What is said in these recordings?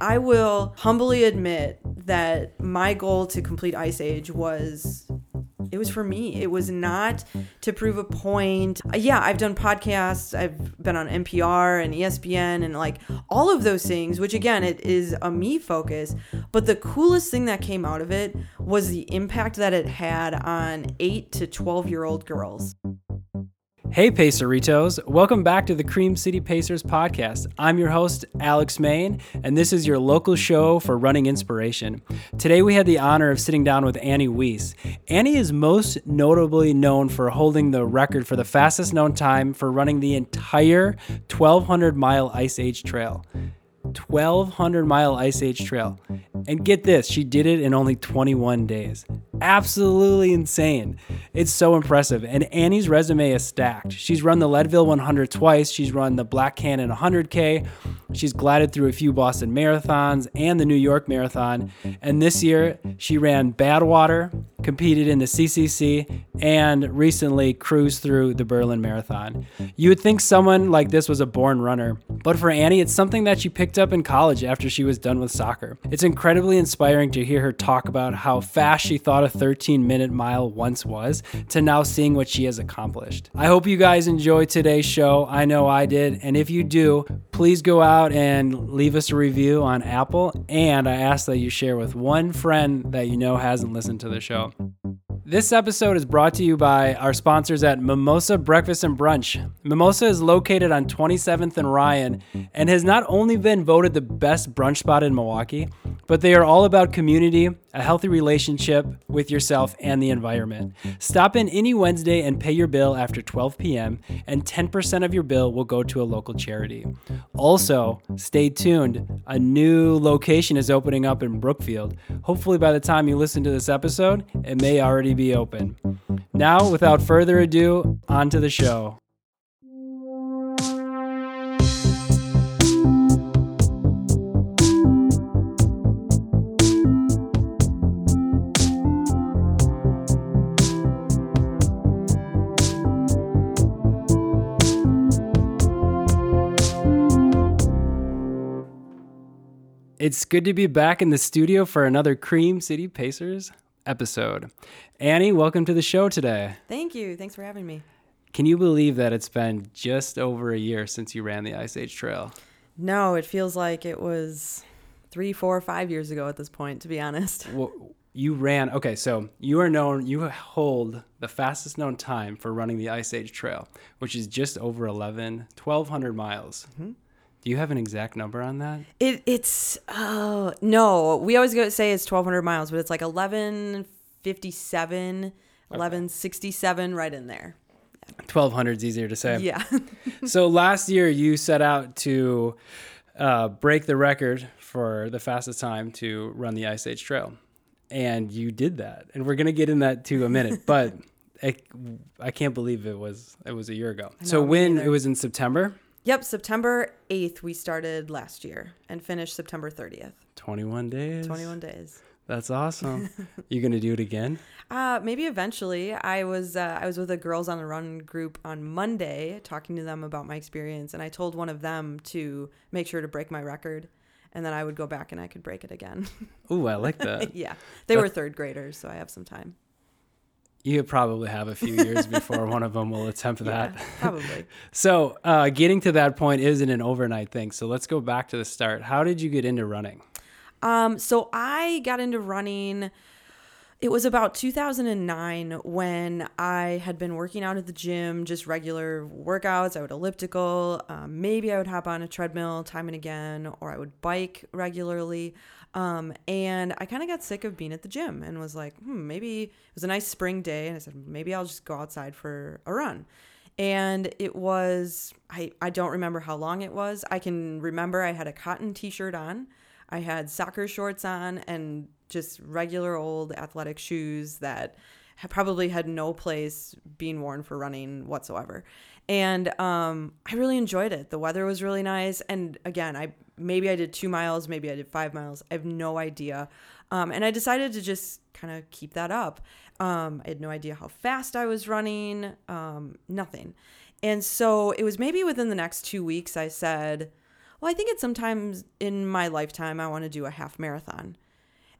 I will humbly admit that my goal to complete Ice Age was it was for me. It was not to prove a point. Uh, Yeah, I've done podcasts. I've been on NPR and ESPN and like all of those things, which again, it is a me focus. But the coolest thing that came out of it was the impact that it had on 8 to 12 year old girls. Hey, Paceritos. Welcome back to the Cream City Pacers podcast. I'm your host, Alex Main, and this is your local show for running inspiration. Today, we had the honor of sitting down with Annie Weiss. Annie is most notably known for holding the record for the fastest known time for running the entire 1,200 mile Ice Age Trail. 1200 mile ice age trail. And get this she did it in only 21 days. Absolutely insane. It's so impressive. And annie's resume is stacked. She's run the leadville 100 twice. She's run the Black Canyon 100k she's glided through a few boston marathons and the new york marathon. And this year she ran badwater competed in the ccc and recently cruised through the berlin marathon. You would think someone like this was a born runner but for annie it's something that she picked up in college after she was done with soccer. It's incredibly inspiring to hear her talk about how fast she thought a 13 minute mile once was to now seeing what she has accomplished. I hope you guys enjoyed today's show. I know I did. And if you do, please go out and leave us a review on Apple. And I ask that you share with one friend that you know hasn't listened to the show. This episode is brought to you by our sponsors at Mimosa Breakfast and Brunch. Mimosa is located on 27th and Ryan and has not only been voted the best brunch spot in Milwaukee, but they are all about community, a healthy relationship with yourself and the environment. Stop in any Wednesday and pay your bill after 12 p.m., and 10% of your bill will go to a local charity. Also, stay tuned. A new location is opening up in Brookfield. Hopefully, by the time you listen to this episode, it may already be open. Now, without further ado, on to the show. It's good to be back in the studio for another Cream City Pacers episode. Annie, welcome to the show today. Thank you. Thanks for having me. Can you believe that it's been just over a year since you ran the Ice Age Trail? No, it feels like it was three, four, five years ago at this point, to be honest. Well, you ran, okay, so you are known, you hold the fastest known time for running the Ice Age Trail, which is just over 11, 1,200 miles. Mm-hmm. Do you have an exact number on that? It it's oh no, we always go say it's twelve hundred miles, but it's like eleven fifty seven, eleven sixty seven, right in there. 1,200 is easier to say. Yeah, so last year you set out to uh, break the record for the fastest time to run the Ice Age Trail, and you did that. And we're gonna get in that to a minute, but I, I can't believe it was it was a year ago. so know, when neither. it was in September, yep. September eighth we started last year and finished September thirtieth. 21 days. Twenty one days. That's awesome. you gonna do it again? Uh, maybe eventually. I was uh, I was with a girls on the run group on Monday, talking to them about my experience, and I told one of them to make sure to break my record, and then I would go back and I could break it again. Ooh, I like that. yeah, they were third graders, so I have some time. You probably have a few years before one of them will attempt that. Yeah, probably. So, uh, getting to that point isn't an overnight thing. So, let's go back to the start. How did you get into running? Um, so I got into running. It was about 2009 when I had been working out at the gym, just regular workouts. I would elliptical. Um, maybe I would hop on a treadmill time and again, or I would bike regularly. Um, and I kind of got sick of being at the gym and was like, hmm, maybe it was a nice spring day. And I said, maybe I'll just go outside for a run. And it was, I, I don't remember how long it was. I can remember I had a cotton t shirt on. I had soccer shorts on and just regular old athletic shoes that ha- probably had no place being worn for running whatsoever. And um, I really enjoyed it. The weather was really nice. And again, I maybe I did two miles, maybe I did five miles. I have no idea. Um, and I decided to just kind of keep that up. Um, I had no idea how fast I was running, um, nothing. And so it was maybe within the next two weeks, I said, well, I think it's sometimes in my lifetime I want to do a half marathon.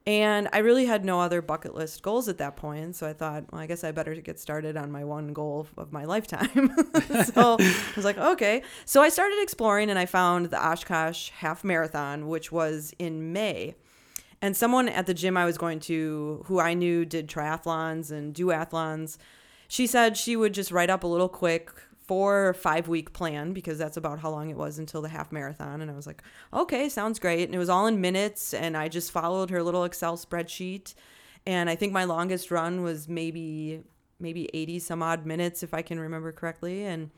And I really had no other bucket list goals at that point. So I thought, well, I guess I better get started on my one goal of my lifetime. so I was like, okay. So I started exploring and I found the Oshkosh Half Marathon, which was in May. And someone at the gym I was going to, who I knew did triathlons and duathlons, she said she would just write up a little quick four or five week plan because that's about how long it was until the half marathon. And I was like, okay, sounds great. And it was all in minutes. And I just followed her little Excel spreadsheet. And I think my longest run was maybe maybe 80 some odd minutes if I can remember correctly. And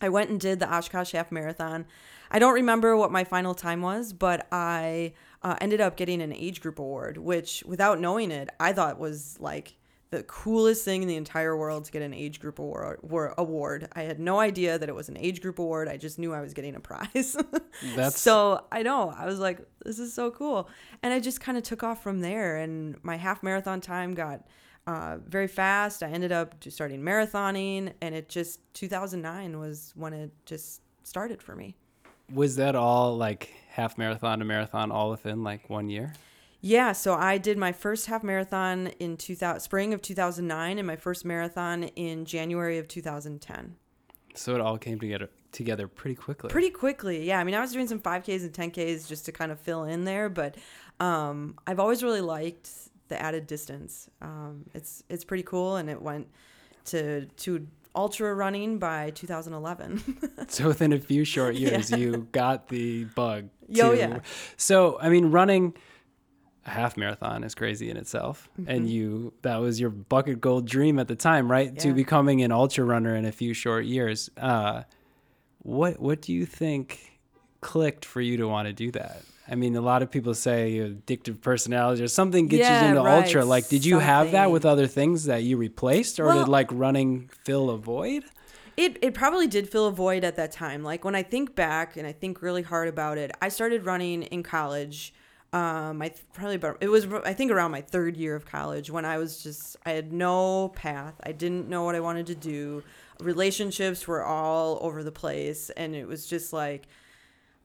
I went and did the Oshkosh Half Marathon. I don't remember what my final time was, but I uh, ended up getting an age group award, which without knowing it, I thought was like the coolest thing in the entire world to get an age group award. award. I had no idea that it was an age group award. I just knew I was getting a prize. That's so I know. I was like, this is so cool, and I just kind of took off from there. And my half marathon time got uh, very fast. I ended up just starting marathoning, and it just 2009 was when it just started for me. Was that all like half marathon to marathon all within like one year? Yeah, so I did my first half marathon in 2000, spring of 2009 and my first marathon in January of 2010. So it all came together together pretty quickly. Pretty quickly, yeah. I mean, I was doing some 5Ks and 10Ks just to kind of fill in there, but um, I've always really liked the added distance. Um, it's it's pretty cool, and it went to to ultra running by 2011. so within a few short years, yeah. you got the bug. Yo, yeah. So I mean, running a half marathon is crazy in itself mm-hmm. and you that was your bucket gold dream at the time right yeah. to becoming an ultra runner in a few short years uh, what what do you think clicked for you to want to do that i mean a lot of people say addictive personality or something gets yeah, you into right. ultra like did you something. have that with other things that you replaced or well, did like running fill a void it, it probably did fill a void at that time. Like when I think back and I think really hard about it, I started running in college um, I th- probably about it was I think around my third year of college when I was just I had no path. I didn't know what I wanted to do. Relationships were all over the place, and it was just like,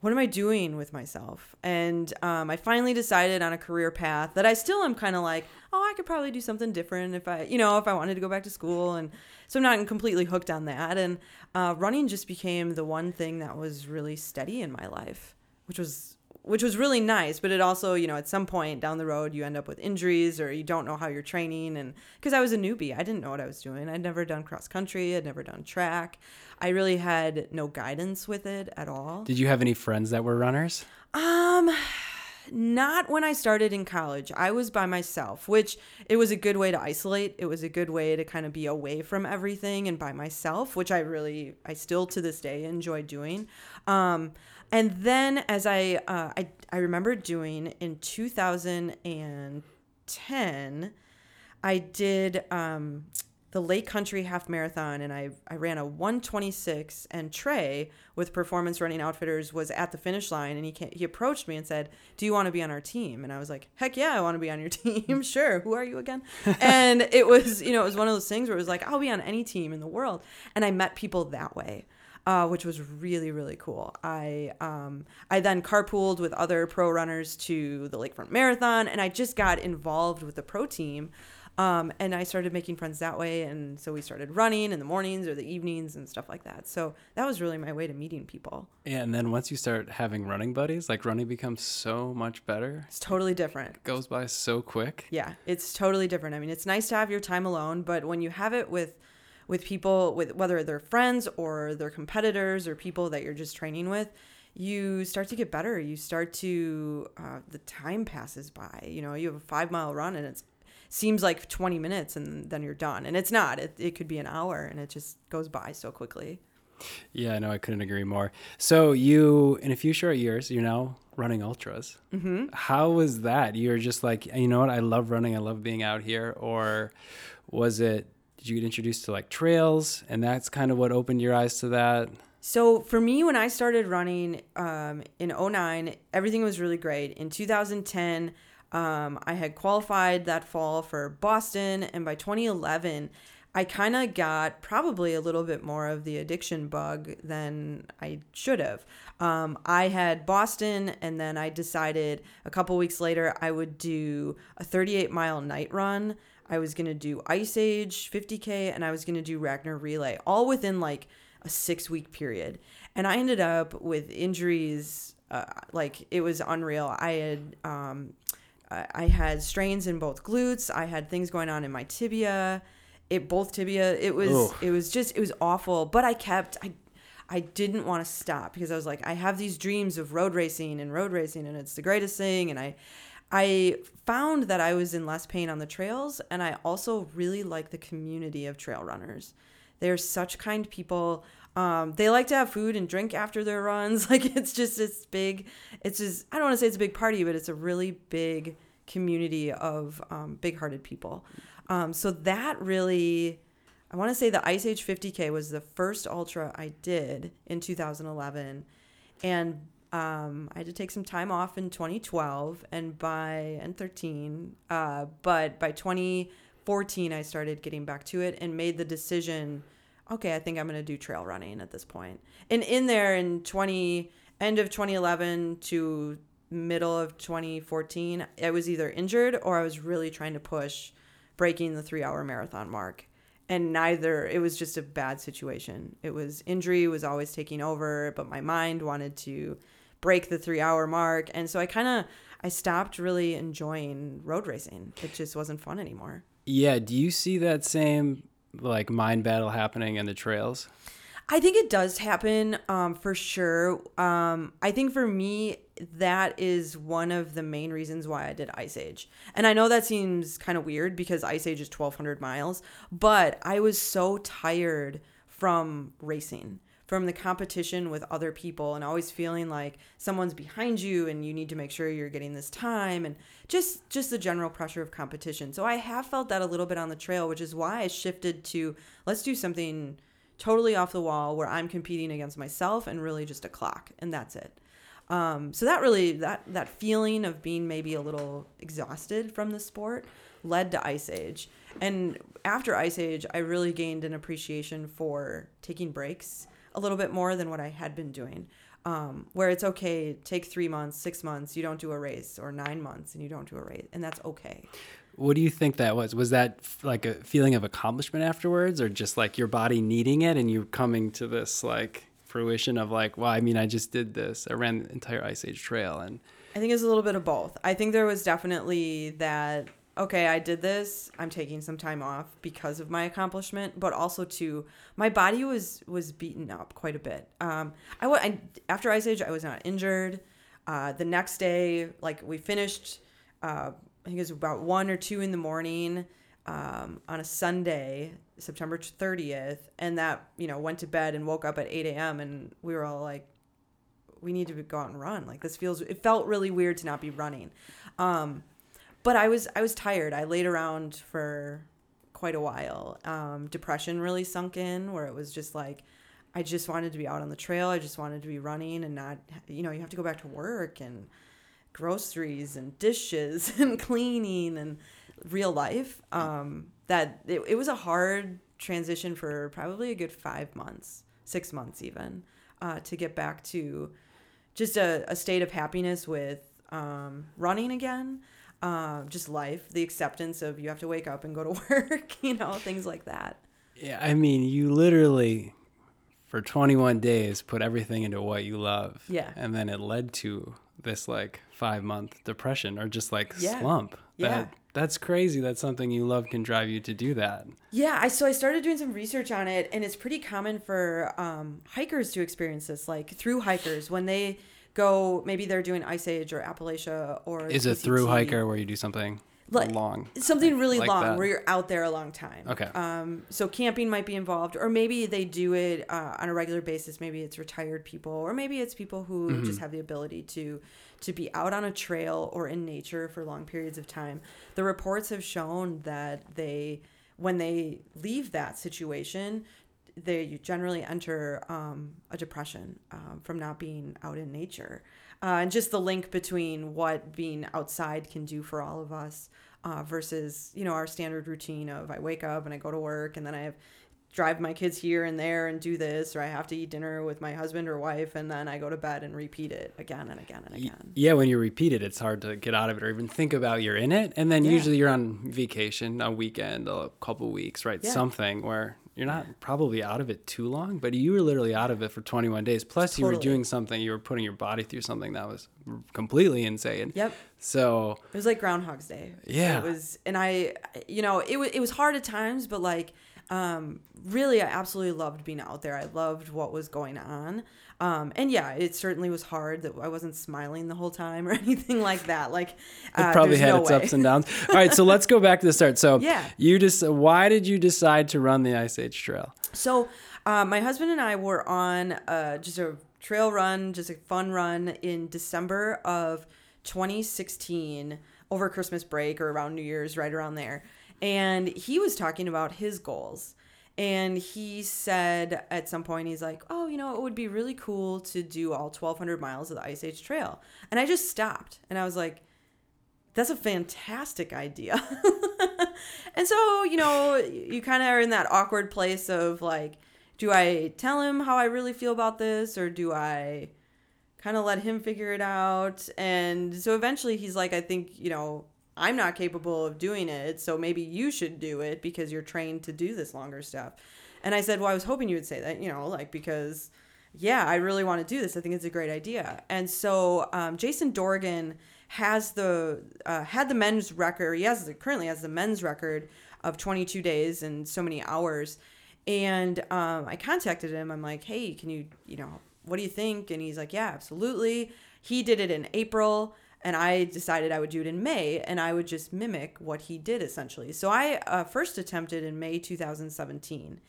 what am I doing with myself? And um, I finally decided on a career path that I still am kind of like, oh, I could probably do something different if I, you know, if I wanted to go back to school, and so I'm not completely hooked on that. And uh, running just became the one thing that was really steady in my life, which was which was really nice but it also you know at some point down the road you end up with injuries or you don't know how you're training and because i was a newbie i didn't know what i was doing i'd never done cross country i'd never done track i really had no guidance with it at all did you have any friends that were runners um not when I started in college. I was by myself, which it was a good way to isolate. It was a good way to kind of be away from everything and by myself, which I really, I still to this day enjoy doing. Um, and then as I, uh, I, I remember doing in 2010, I did um, the Lake Country Half Marathon, and I, I ran a 126. And Trey, with Performance Running Outfitters, was at the finish line, and he came, he approached me and said, "Do you want to be on our team?" And I was like, "Heck yeah, I want to be on your team. sure. Who are you again?" and it was you know it was one of those things where it was like, "I'll be on any team in the world," and I met people that way uh, which was really really cool. I um, I then carpooled with other pro runners to the Lakefront Marathon, and I just got involved with the pro team. Um, and I started making friends that way, and so we started running in the mornings or the evenings and stuff like that. So that was really my way to meeting people. Yeah, and then once you start having running buddies, like running becomes so much better. It's totally different. It goes by so quick. Yeah, it's totally different. I mean, it's nice to have your time alone, but when you have it with with people with whether they're friends or they're competitors or people that you're just training with you start to get better. You start to uh, the time passes by. You know you have a five mile run and it seems like 20 minutes and then you're done. And it's not. It, it could be an hour and it just goes by so quickly. Yeah no i couldn't agree more. So you in a few short years you're now running ultras. Mm-hmm. how was that? You're just like you know what? I love running. I love being out here. Or was it did you get introduced to like trails and that's kind of what opened your eyes to that so for me when i started running um, in 09 everything was really great in 2010 um, i had qualified that fall for boston and by 2011 I kind of got probably a little bit more of the addiction bug than I should have. Um, I had Boston, and then I decided a couple weeks later I would do a 38 mile night run. I was going to do Ice Age 50K, and I was going to do Ragnar Relay, all within like a six week period. And I ended up with injuries, uh, like it was unreal. I had. Um, I had strains in both glutes. I had things going on in my tibia it both tibia. It was Ugh. it was just it was awful. But I kept I I didn't want to stop because I was like I have these dreams of road racing and road racing and it's the greatest thing and I I found that I was in less pain on the trails and I also really like the community of trail runners. They're such kind people. Um, they like to have food and drink after their runs. Like it's just this big, it's just I don't want to say it's a big party, but it's a really big community of um, big-hearted people. Um, so that really, I want to say the Ice Age 50K was the first ultra I did in 2011. And um, I had to take some time off in 2012 and by, and 13. Uh, but by 2014, I started getting back to it and made the decision okay, I think I'm going to do trail running at this point. And in there in 20, end of 2011 to middle of 2014, I was either injured or I was really trying to push breaking the three hour marathon mark. And neither, it was just a bad situation. It was injury was always taking over, but my mind wanted to break the three hour mark. And so I kind of, I stopped really enjoying road racing. It just wasn't fun anymore. Yeah. Do you see that same like mind battle happening in the trails? I think it does happen um, for sure. Um, I think for me, that is one of the main reasons why I did Ice Age. And I know that seems kind of weird because Ice Age is 1,200 miles, but I was so tired from racing, from the competition with other people, and always feeling like someone's behind you and you need to make sure you're getting this time, and just just the general pressure of competition. So I have felt that a little bit on the trail, which is why I shifted to let's do something totally off the wall where I'm competing against myself and really just a clock and that's it. Um, so that really that that feeling of being maybe a little exhausted from the sport led to Ice Age. And after Ice Age, I really gained an appreciation for taking breaks a little bit more than what I had been doing. Um, where it's okay, take three months, six months, you don't do a race, or nine months and you don't do a race, and that's okay. What do you think that was? Was that like a feeling of accomplishment afterwards, or just like your body needing it and you coming to this like fruition of like, well, I mean, I just did this. I ran the entire Ice Age trail, and I think it's a little bit of both. I think there was definitely that. Okay, I did this. I'm taking some time off because of my accomplishment, but also too, my body was was beaten up quite a bit. Um, I, I after Ice Age, I was not injured. Uh, the next day, like we finished uh, I think it was about one or two in the morning um, on a Sunday, September 30th, and that you know went to bed and woke up at 8 a.m. and we were all like, we need to go out and run. Like this feels. It felt really weird to not be running, um, but I was I was tired. I laid around for quite a while. Um, depression really sunk in, where it was just like. I just wanted to be out on the trail. I just wanted to be running and not, you know, you have to go back to work and groceries and dishes and cleaning and real life. Um, that it, it was a hard transition for probably a good five months, six months even, uh, to get back to just a, a state of happiness with um, running again. Uh, just life, the acceptance of you have to wake up and go to work, you know, things like that. Yeah, I mean, you literally for 21 days put everything into what you love. Yeah. And then it led to this like five month depression or just like yeah. slump. That, yeah. That's crazy that something you love can drive you to do that. Yeah, I so I started doing some research on it and it's pretty common for um, hikers to experience this, like through hikers when they go maybe they're doing Ice Age or Appalachia or Is a through hiker where you do something like, long. something really like long that. where you're out there a long time. Okay. Um so camping might be involved or maybe they do it uh, on a regular basis. Maybe it's retired people or maybe it's people who mm-hmm. just have the ability to to be out on a trail or in nature for long periods of time. The reports have shown that they when they leave that situation they generally enter um, a depression um, from not being out in nature uh, and just the link between what being outside can do for all of us uh, versus you know our standard routine of I wake up and I go to work and then I have drive my kids here and there and do this or I have to eat dinner with my husband or wife and then I go to bed and repeat it again and again and again. Yeah, when you repeat it, it's hard to get out of it or even think about you're in it. And then Yeah. usually you're on vacation, a weekend, a couple weeks, right? Yeah. Something where you're not probably out of it too long, but you were literally out of it for 21 days. Plus, you were doing something, you were putting your body through something that was completely insane. Yep. So, It was like Groundhog's Day. Yeah. It was, and I, you know, it was it was hard at times, but like, um, really, I absolutely loved being out there. I loved what was going on. Um, and yeah, it certainly was hard that I wasn't smiling the whole time or anything like that. Like, it uh, probably had no its way. ups and downs. All right, so let's go back to the start. So, Yeah. you just why did you decide to run the Ice Age Trail? So, uh, my husband and I were on uh, just a trail run, just a fun run in December of 2016 over Christmas break or around New Year's, right around there. And he was talking about his goals. And he said at some point, he's like, Oh, you know, it would be really cool to do all 1,200 miles of the Ice Age Trail. And I just stopped and I was like, that's a fantastic idea. and so, you know, you kind of are in that awkward place of like, do I tell him how I really feel about this or do I kind of let him figure it out? And so eventually he's like, I think, you know, I'm not capable of doing it. So maybe you should do it because you're trained to do this longer stuff. And I said, Well, I was hoping you would say that, you know, like because yeah, I really want to do this. I think it's a great idea. And so um, Jason Dorgan has the uh, had the men's record. He has the, currently has the men's record of 22 days and so many hours. And um, I contacted him. I'm like, hey, can you, you know, what do you think? And he's like, yeah, absolutely. He did it in April, and I decided I would do it in May, and I would just mimic what he did essentially. So I uh, first attempted in May 2017.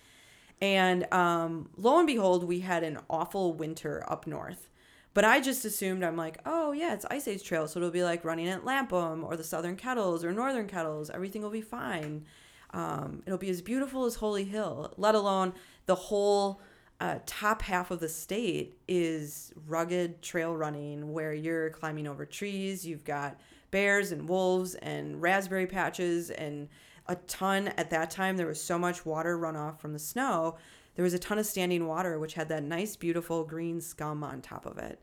And um, lo and behold, we had an awful winter up north. But I just assumed I'm like, oh yeah, it's Ice Age Trail, so it'll be like running at Lapham or the Southern Kettles or Northern Kettles. Everything will be fine. Um, it'll be as beautiful as Holy Hill. Let alone the whole uh, top half of the state is rugged trail running, where you're climbing over trees. You've got bears and wolves and raspberry patches and a ton. At that time there was so much water runoff from the snow. There was a ton of standing water which had that nice beautiful green scum on top of it.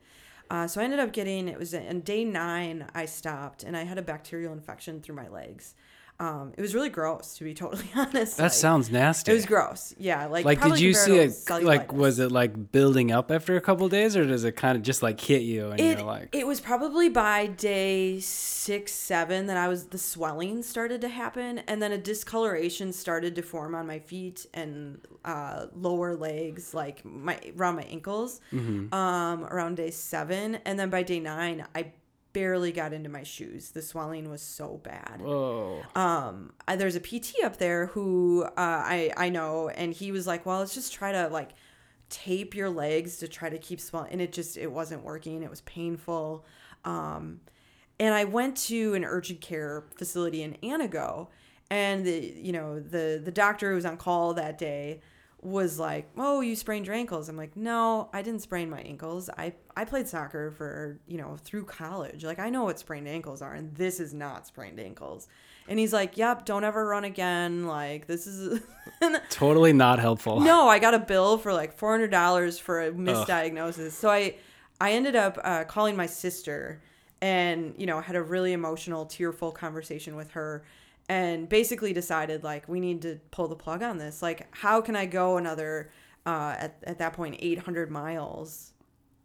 Uh, so i ended up getting it was on day nine i stopped and i had a bacterial infection through my legs um, it was really gross to be totally honest That like, sounds nasty. it was gross yeah like like, did you see it? Like, was it like building up after a couple days, or does it kind of just like hit you and it, you're like, it was probably by day six seven that i was the swelling started to happen and then a discoloration started to form on my feet and uh, lower legs like my around my ankles Mm-hmm. um, around day seven and then by day nine i barely got into my shoes. The swelling was so bad. Whoa? um there's a pt up there who uh, i i know and he was like well let's just try to like tape your legs to try to keep swelling and it just it wasn't working. It was painful. Um and i went to an urgent care facility in Antigo and the you know the the doctor who was on call that day was like oh you sprained your ankles. I'm like no i didn't sprain my ankles. I i played soccer for you know through college. Like i know what sprained ankles are and this is not sprained ankles. And he's like yep don't ever run again. Like this is Totally not helpful. no, I got a bill for like four hundred dollars for a misdiagnosis. So I, I ended up uh, calling my sister, and you know had a really emotional, tearful conversation with her, and basically decided like we need to pull the plug on this. Like, how can I go another uh, at at that point eight hundred miles?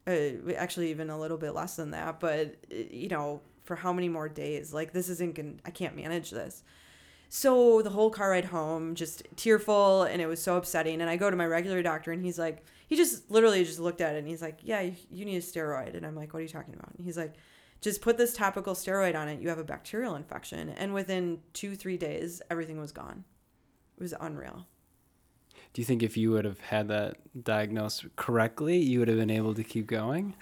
Uh, actually, even a little bit less than that. But uh, you know, for how many more days? Like, this isn't gonna. I can't manage this. So the whole car ride home, just tearful, and it was so upsetting. And I go to my regular doctor, and he's like, he just literally just looked at it, and he's like, "Yeah, you need a steroid." And I'm like, "What are you talking about?" And he's like, "Just put this topical steroid on it. You have a bacterial infection." And within two, three days, everything was gone. It was unreal. Do you think if you would have had that diagnosed correctly, you would have been able to keep going?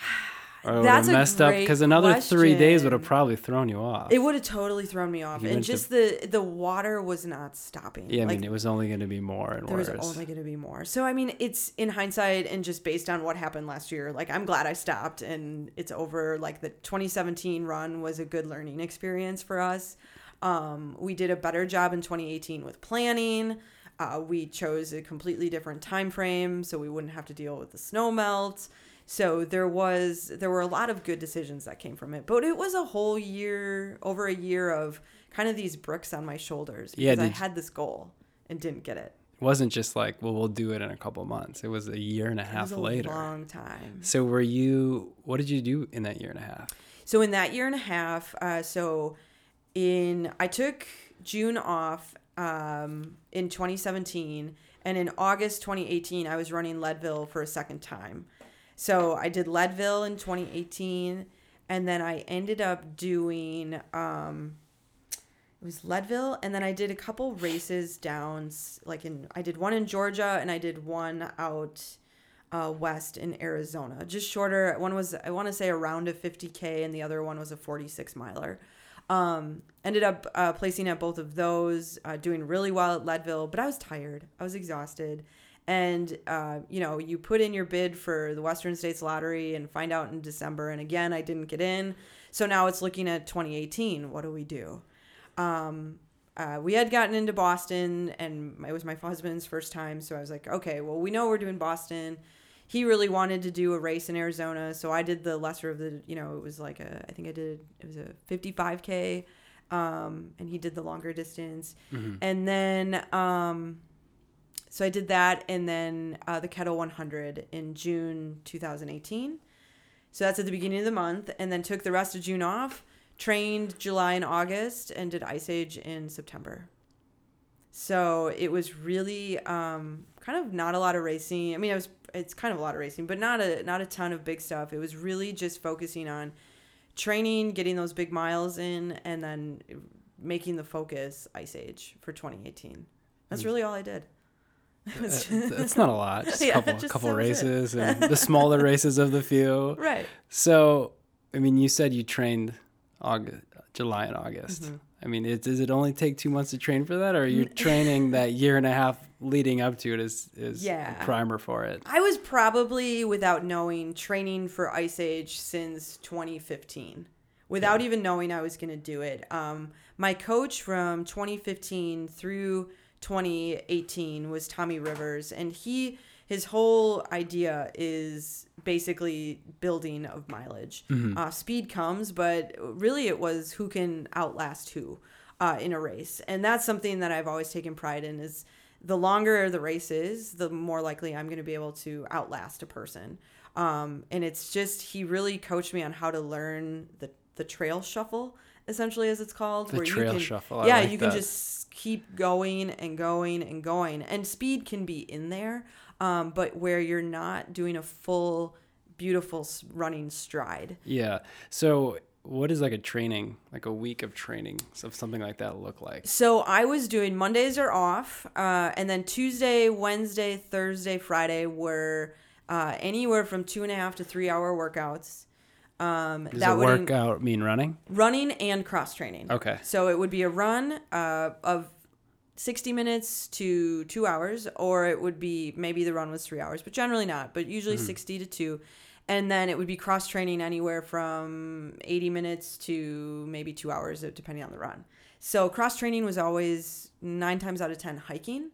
Or would That's have messed up? Because another three days would have probably thrown you off. It would have totally thrown me off, You and went to- just the the water was not stopping. yeah, I Like, mean, it was only going to be more and there was only going to be more. So I mean, it's in hindsight and just based on what happened last year. Like I'm glad I stopped and it's over. Like the 2017 run was a good learning experience for us. Um, we did a better job in 2018 with planning. Uh, we chose a completely different time frame so we wouldn't have to deal with the snow melt. So there was there were a lot of good decisions that came from it, but it was a whole year, over a year of kind of these bricks on my shoulders because Yeah, I had this goal and didn't get it. It wasn't just like, well, we'll do it in a couple months. It was a year and a It half was a later. long time. So were you? What did you do in that year and a half? So in that year and a half, uh, so in I took June off um, in 2017, and in August 2018, I was running Leadville for a second time. So I did Leadville in 2018, and then I ended up doing um, it was Leadville, and then I did a couple races down, like in I did one in Georgia, and I did one out uh, west in Arizona, just shorter. One was I want to say around a 50k, and the other one was a 46 miler. Um, ended up uh, placing at both of those, uh, doing really well at Leadville, but I was tired. I was exhausted. And, uh, you know, you put in your bid for the Western States Lottery and find out in December. And again, I didn't get in. So now it's looking at 2018. What do we do? Um, uh, we had gotten into Boston, and it was my husband's first time. So I was like, okay, well, we know we're doing Boston. He really wanted to do a race in Arizona, so I did the lesser of the. You know, it was like a. I think I did. It was a 55k, um, and he did the longer distance, and then. Um, so I did that, and then uh, the Kettle 100 in June 2018. So that's at the beginning of the month, and then took the rest of June off. Trained July and August, and did Ice Age in September. So it was really um, kind of not a lot of racing. I mean, it was it's kind of a lot of racing, but not a not a ton of big stuff. It was really just focusing on training, getting those big miles in, and then making the focus Ice Age for 2018. That's really all I did. It was That's not a lot. Just a Yeah, couple, just couple that was it. races and the smaller races of the few. right. So, I mean, you said you trained August, July and August. Mm-hmm. I mean, it, does it only take two months to train for that, or are you training that year and a half leading up to it is is Yeah. a primer for it? I was probably, without knowing, training for Ice Age since 2015, without even knowing I was going to do it. Um, my coach from 2015 through 2018 was Tommy Rivers, and he his whole idea is basically building of mileage. Uh, speed comes, but really it was who can outlast who uh, in a race, and that's something that I've always taken pride in. Is the longer the race is, the more likely I'm going to be able to outlast a person. Um, and it's just he really coached me on how to learn the the trail shuffle, essentially as it's called. The trail shuffle, I yeah, like you can just keep going and going and going, and speed can be in there, um, but where you're not doing a full, beautiful running stride. Yeah. So, what is like a training, like a week of training of something like that look like? So I was doing Mondays are off, uh, and then Tuesday, Wednesday, Thursday, Friday were uh, anywhere from two and a half to three hour workouts. Um, Does that a would in- workout mean running? running and cross training. Okay. So it would be a run uh, of 60 minutes to two hours, or it would be maybe the run was three hours, but generally not, but usually 60 to two. And then it would be cross training anywhere from 80 minutes to maybe two hours, uh, depending on the run. So cross training was always nine times out of 10 hiking.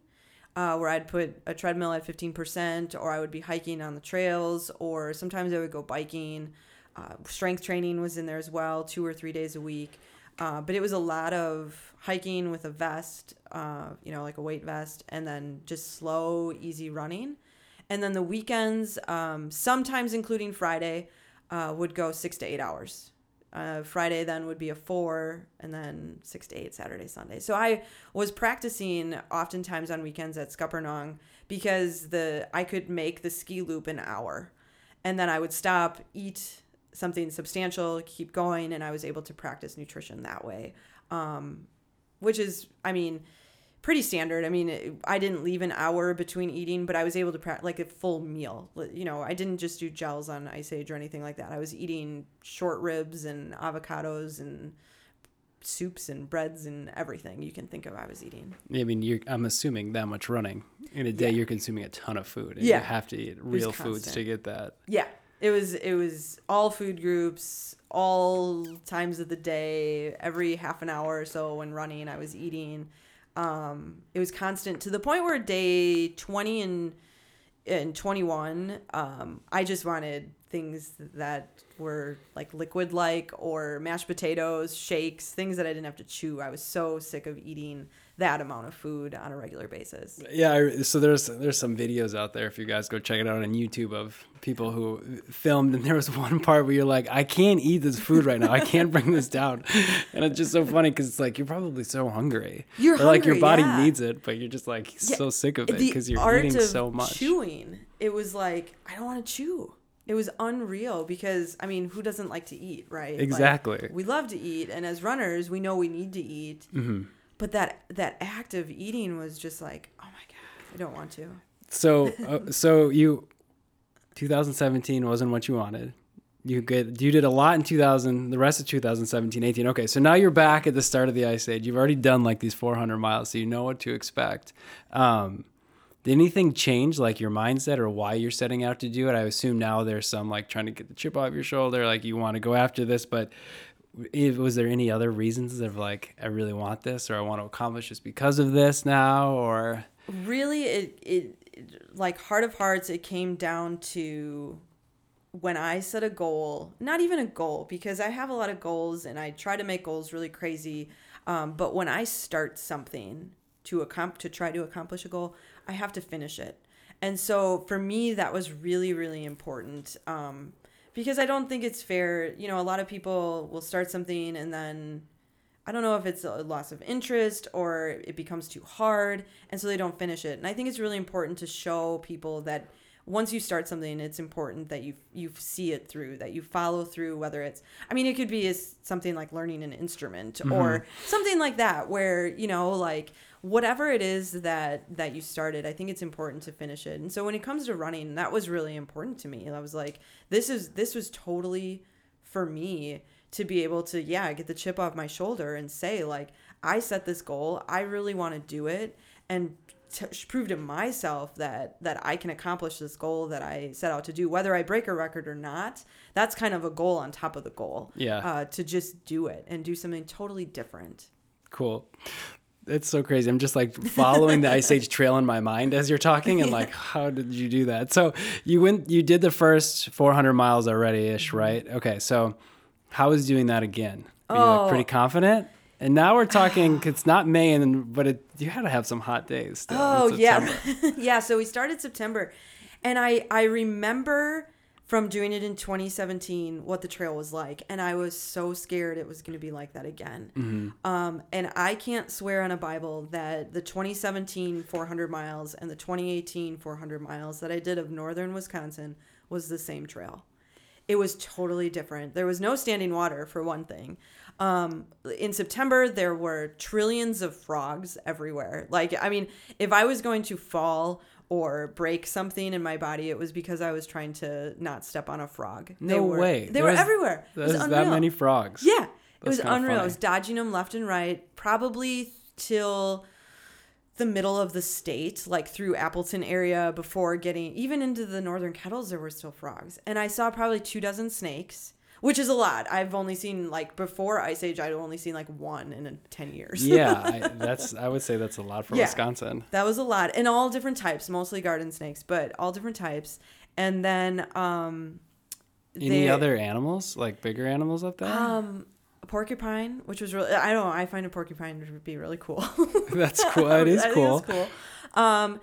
Uh, where I'd put a treadmill at 15%, or I would be hiking on the trails, or sometimes I would go biking. Uh, strength training was in there as well, two or three days a week. Uh, but it was a lot of hiking with a vest, uh, you know, like a weight vest, and then just slow, easy running. And then the weekends, um, sometimes including Friday, uh, would go six to eight hours. Uh, Friday then would be a four, and then six to eight Saturday, Sunday. So I was practicing oftentimes on weekends at Scuppernong because the I could make the ski loop an hour, and then I would stop, eat something substantial, keep going, and I was able to practice nutrition that way, um, which is, I mean, pretty standard. I mean, it- I didn't leave an hour between eating, but I was able to practice like a full meal. You know, I didn't just do gels on Ice Age or anything like that. I was eating short ribs and avocados and soups and breads and everything you can think of. I was eating. I mean, you're, I'm assuming that much running in a day, you're consuming a ton of food. And Yeah. You have to eat real foods to get that. Yeah, It was it was all food groups, all times of the day, every half an hour or so when running, I was eating. Um, it was constant to the point where day 20 and and 21, um, I just wanted things that were like liquid like or mashed potatoes, shakes, things that I didn't have to chew. I was so sick of eating that amount of food on a regular basis. Yeah, so there's there's some videos out there if you guys go check it out on YouTube of people who filmed, and there was one part where you're like, I can't eat this food right now, I can't bring this down, and it's just so funny because it's like you're probably so hungry, You're or like your body yeah. needs it, but you're just like Yeah, so sick of it because you're eating so much. Chewing. It was like I don't want to chew. It was unreal because I mean, who doesn't like to eat, right? Like, Exactly. we love to eat, and as runners, we know we need to eat. Mm-hmm. But that that act of eating was just like, oh my god, I don't want to. So, uh, so you, 2017 wasn't what you wanted. You get you did a lot in 2000. The rest of 2017, 18. Okay, so now you're back at the start of the ice age. You've already done like these 400 miles, so you know what to expect. Um, did anything change, like your mindset or why you're setting out to do it? I assume now there's some like trying to get the chip off your shoulder, like you want to go after this, but. Was there any other reasons of like I really want this or I want to accomplish this because of this now or? Really it, it it like heart of hearts it came down to when i set a goal not even a goal because i have a lot of goals and i try to make goals really crazy um, but when i start something to accom- to try to accomplish a goal i have to finish it. And so for me that was really really important um, because i don't think it's fair you know a lot of people will start something and then I don't know if it's a loss of interest or it becomes too hard and so they don't finish it. And I think it's really important to show people that once you start something, it's important that you you see it through, that you follow through. Whether it's, I mean, it could be as something like learning an instrument mm-hmm. or something like that, where you know, like whatever it is that that you started, I think it's important to finish it. And so when it comes to running, that was really important to me. I was like, this is this was totally for me to be able to yeah get the chip off my shoulder and say like i set this goal i really want to do it and t- prove to myself that that i can accomplish this goal that i set out to do whether i break a record or not that's kind of a goal on top of the goal Yeah. uh, to just do it and do something totally different Cool. It's so crazy. I'm just like following the Ice Age trail in my mind as you're talking, and like, how did you do that? So you went, you did the first 400 miles already ish, Mm-hmm. right? Okay. So how is doing that again? Are you like Oh. pretty confident? And now we're talking. It's not May, and but it, you had to have some hot days. Still Oh yeah, yeah. So we started September, and I I remember from doing it in 2017 what the trail was like, and I was so scared it was going to be like that again. Mm-hmm. Um, and I can't swear on a Bible that the 2017 400 miles and the 2018 400 miles that I did of northern Wisconsin was the same trail. It was totally different. There was no standing water for one thing. Um, in September, there were trillions of frogs everywhere. Like, I mean, if I was going to fall or break something in my body, it was because I was trying to not step on a frog. No they were, way. They There were was- everywhere. There's that many frogs. Yeah, it was unreal. I was dodging them left and right, probably till the middle of the state, like through Appleton area, before getting even into the northern kettles. There were still frogs, and I saw probably two dozen snakes, which is a lot. I've only seen like before Ice Age, I'd only seen like one in ten years. yeah, I, that's. I would say that's a lot for Yeah. Wisconsin. That was a lot. And all different types, mostly garden snakes, but all different types. And then um Any they- other animals, like bigger animals up there? um a porcupine, which was really I don't know, I find a porcupine to be really cool. that's cool. It is cool. it's cool. Um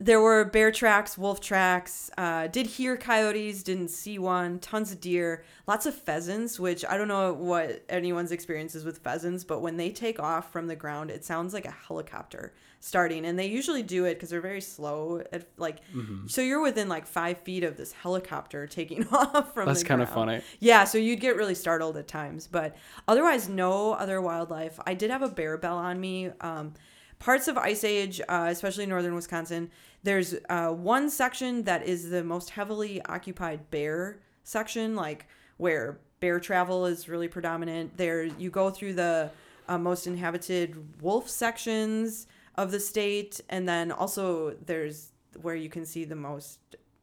there were bear tracks, wolf tracks. Uh, did hear coyotes, didn't see one. Tons of deer, lots of pheasants. Which I don't know what anyone's experience is with pheasants, but when they take off from the ground, it sounds like a helicopter starting, and they usually do it because they're very slow. At like, Mm-hmm. so you're within like five feet of this helicopter taking off from. The ground That's kind of funny. Yeah, so you'd get really startled at times, but otherwise, no other wildlife. I did have a bear bell on me. Um, parts of Ice Age, uh, especially northern Wisconsin, there's uh, one section that is the most heavily occupied bear section, like where bear travel is really predominant. There, you go through the uh, most inhabited wolf sections of the state, and then also there's where you can see the most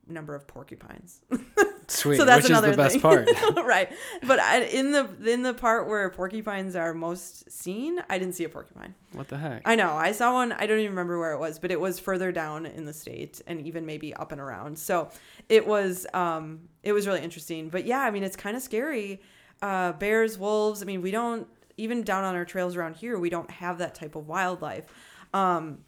number of porcupines. Sweet, So that's which is another the best part. right. But I, in the in the part where porcupines are most seen, I didn't see a porcupine. What the heck? I know. I saw one. I don't even remember where it was, but it was further down in the state and even maybe up and around. So it was um it was really interesting. But yeah, I mean it's kind of scary. Uh bears, wolves, I mean we don't even down on our trails around here, we don't have that type of wildlife. Um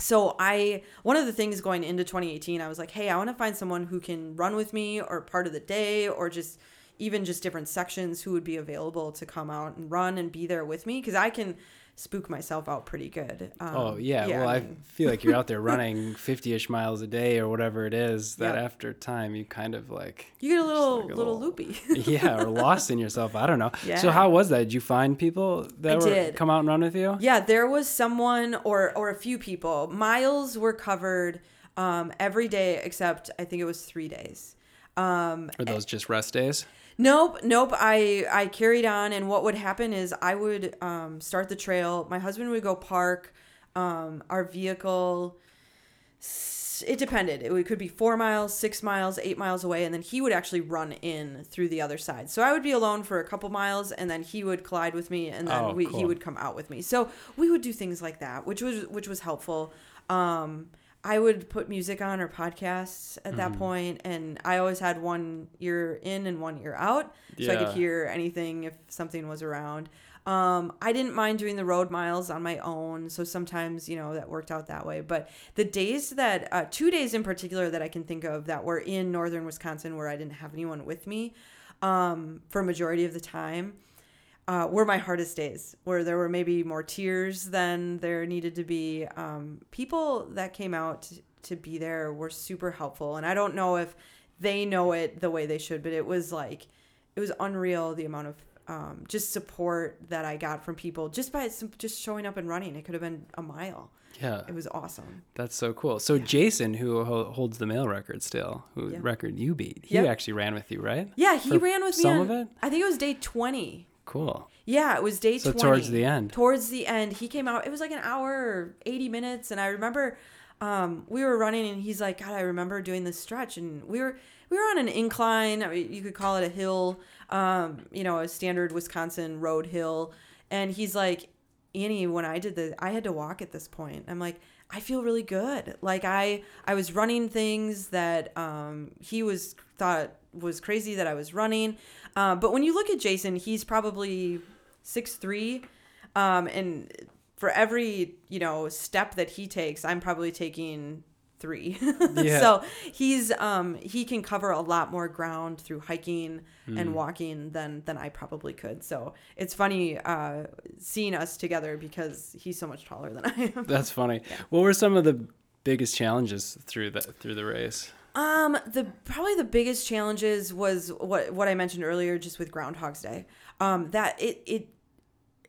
so I one of the things going into 2018, I was like, "Hey, I want to find someone who can run with me or part of the day or just even just different sections who would be available to come out and run and be there with me. Because I can spook myself out pretty good. Um, Oh yeah, well I, mean, feel like you're out there running 50ish miles a day or whatever it is. That Yeah. after time you kind of like you get a little like a little, little- loopy. yeah, or lost in yourself. I don't know. Yeah. So how was that? Did you find people that I were did. come out and run with you? yeah, there was someone or or a few people. Miles were covered um, every day except I think it was three days. Um, Or those just rest days? Nope, nope. I I carried on, and what would happen is I would um, start the trail. My husband would go park um, our vehicle. It depended. It could be four miles, six miles, eight miles away, and then he would actually run in through the other side. So I would be alone for a couple miles, and then he would collide with me, and then Oh, we, he would come out with me. So we would do things like that, which was which was helpful. Um, I would put music on or podcasts at Mm-hmm. that point, and I always had one ear in and one ear out, so I could hear anything if something was around. Um, I didn't mind doing the road miles on my own, so sometimes you know that worked out that way. But the days that uh, two days in particular that I can think of that were in northern Wisconsin where I didn't have anyone with me um, for a majority of the time uh, were my hardest days, where there were maybe more tears than there needed to be. Um, people that came out to be there were super helpful, and I don't know if they know it the way they should, but it was like it was unreal the amount of um, just support that I got from people just by some, just showing up and running. It could have been a mile. Yeah, It was awesome. that's so cool. So Jason, who holds the male record still, who Yeah. record you beat, he Yep. actually ran with you, right? Yeah, he For ran with me. some of it? I think it was day twenty. Cool. Yeah, it was day So 20. towards the end. Towards the end, he came out. It was like an hour or 80 minutes. And I remember um, we were running and he's like, God, I remember doing this stretch. And we were we were on an incline. I mean, you could call it a hill, um, you know, a standard Wisconsin road hill. And he's like, Annie, when I did the, I had to walk at this point. I'm like, I feel really good. Like I, I was running things that um, he was thought was crazy that I was running. Uh, but when you look at Jason, he's probably six three, um, and for every you know step that he takes, I'm probably taking three. Yeah. so he's um, he can cover a lot more ground through hiking Hmm. and walking than than I probably could. So it's funny uh, seeing us together because he's so much taller than I am. That's funny. What were some of the biggest challenges through the through the race? Um, the probably the biggest challenges was what what I mentioned earlier, just with Groundhog's Day. Um, that it it,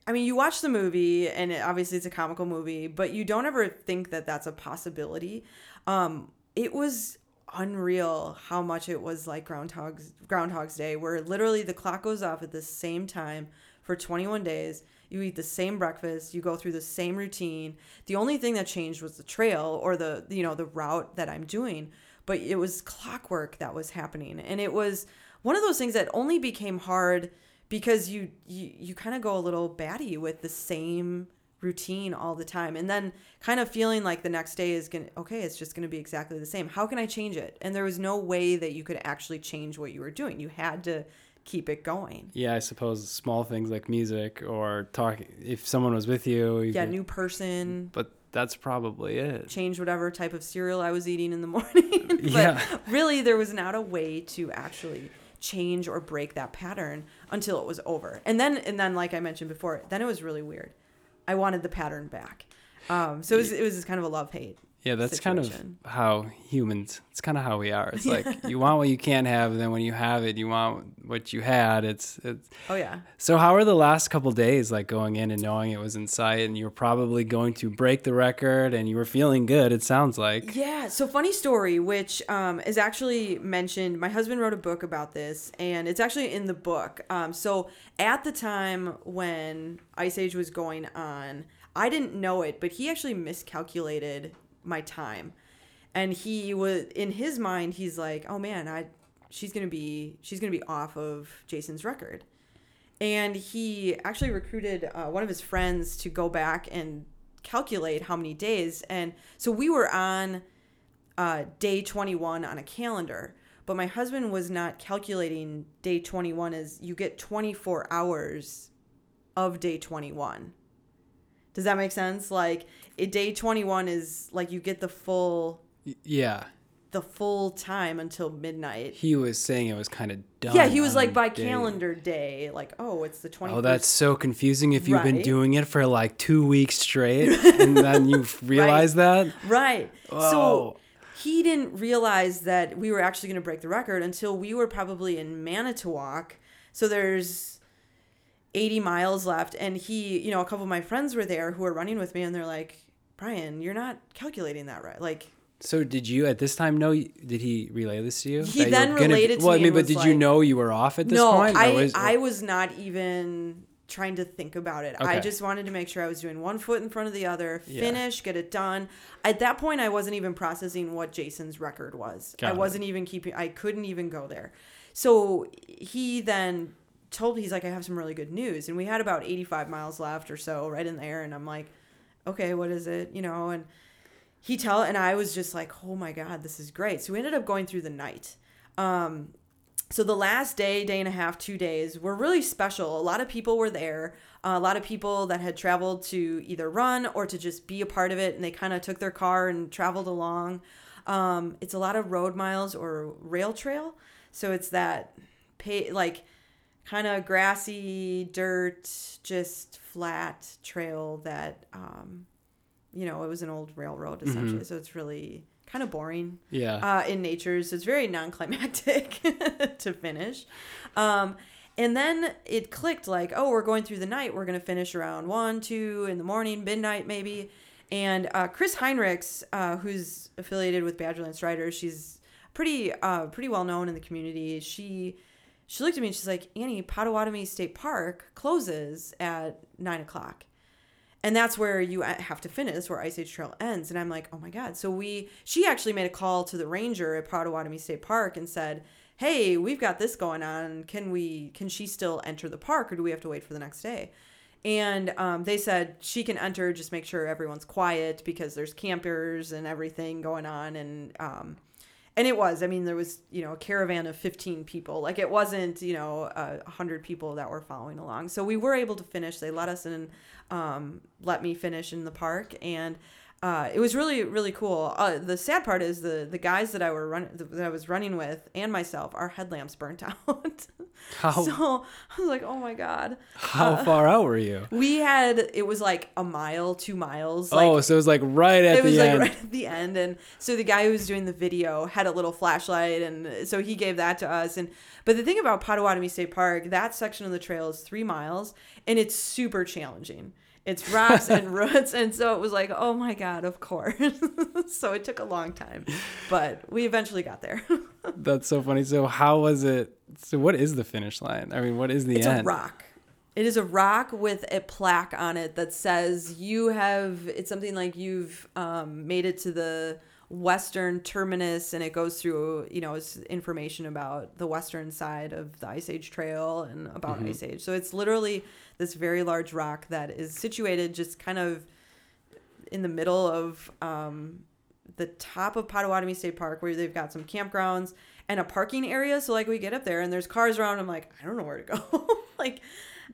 I mean, you watch the movie and it, obviously it's a comical movie, but you don't ever think that that's a possibility. Um, it was unreal how much it was like Groundhog's Groundhog's Day, where literally the clock goes off at the same time for 21 days. You eat the same breakfast, you go through the same routine. The only thing that changed was the trail or the you know the route that I'm doing, but it was clockwork that was happening, and it was one of those things that only became hard because you you, you kind of go a little batty with the same routine all the time. And then kind of feeling like the next day is gonna okay it's just gonna be exactly the same. How can i change it? And there was no way that you could actually change what you were doing. You had to keep it going. Yeah, I suppose small things like music or talking. If someone was with you, you yeah could- new person. But that's probably it. change whatever type of cereal i was eating in the morning. But Yeah. really there was not a way to actually change or break that pattern until it was over. And then and then like i mentioned before then it was really weird. I wanted the pattern back. Um, so it was, it was kind of a love hate Yeah, that's situation. kind of how humans. It's kind of how we are. It's like you want what you can't have, and then when you have it, you want what you had. It's it's. oh yeah So how are the last couple days like going in and knowing it was in sight, and you were probably going to break the record, and you were feeling good. It sounds like. Yeah. So funny story, which um, is actually mentioned. My husband wrote a book about this, and it's actually in the book. Um, so at the time when Ice Age was going on, I didn't know it, but he actually miscalculated my time, and he was in his mind. He's like, "Oh man, I." she's gonna be she's gonna be off of Jason's record. And he actually recruited uh, one of his friends to go back and calculate how many days. And so we were on uh, day 21 on a calendar, but my husband was not calculating day 21 as you get 24 hours of day 21. Does that make sense? Like, it, day 21 is like you get the full Yeah. the full time until midnight. He was saying it was kind of done. Yeah, he was like by day- calendar day, like oh, it's the twenty. Oh, that's so confusing if you've been doing it for like two weeks straight and then you realize that. right. Whoa. So he didn't realize that we were actually going to break the record until we were probably in Manitowoc. So there's 80 miles left, and he, you know, a couple of my friends were there who were running with me, and they're like, "Brian, you're not calculating that right." Like, So did you at this time know? Did he relay this to you? He that then were gonna- related to well, I mean, but did you know you were off at this no, point? or I was- I was not even trying to think about it. I just wanted to make sure I was doing one foot in front of the other, Yeah. finish, get it done. At that point, I wasn't even processing what Jason's record was. Got I wasn't even keeping. I couldn't even go there. So he then told he's like, I have some really good news, and we had about eighty five miles left or so, right in there, and I'm like, okay, what is it? You know, and he tell and I was just like, oh my god, this is great. So we ended up going through the night. Um, so the last day, day and a half, two days were really special. A lot of people were there. Uh, a lot of people that had traveled to either run or to just be a part of it, and they kind of took their car and traveled along. Um, it's a lot of road miles or rail trail, so it's that pay like kind of grassy dirt, just flat trail that um, you know it was an old railroad essentially. So it's really kind of boring yeah. uh, in nature. So it's very non-climactic to finish. Um, and then it clicked like, oh, we're going through the night. We're going to finish around one, two in the morning, midnight maybe. And uh, Chris Heinrichs, uh, who's affiliated with Badgerland Striders, she's pretty uh, pretty well known in the community. She she looked at me and she's like, Annie, Potawatomi State Park closes at nine o'clock. And that's where you have to finish where ice age trail ends. And i'm like oh my god. So we she actually made a call to the ranger at potawatomi state park and said hey we've got this going on. Can we can she still enter the park or do we have to wait for the next day? And um, they said she can enter just make sure everyone's quiet because there's campers and everything going on and um, and it was i mean there was you know a caravan of 15 people. Like it wasn't you know a 100 people that were following along. So we were able to finish. They let us in um, let me finish in the park. And uh, it was really really cool uh, the sad part is the the guys that i were run that i was running with and myself our headlamps burnt out how so i was like oh my god how far out were you? we had it was like a mile two miles like oh, so it was like right at it was the like end. right at the end and so the guy who was doing the video had a little flashlight and so he gave that to us and but the thing about potawatomi state park that section of the trail is three miles and it's super challenging it's rocks and roots and so it was like oh my god of course so it took a long time but we eventually got there That's so funny. So how was it? So what is the finish line? I mean, what is the end? it's end? a rock it is a rock with a plaque on it that says you have it's something like you've um, made it to the western terminus and it goes through you know it's information about the western side of the ice age trail and about Mm-hmm. ice age so it's literally this very large rock that is situated just kind of in the middle of um, the top of Potawatomi State Park where they've got some campgrounds and a parking area. So like we get up there and there's cars around. I'm like, I don't know where to go. like,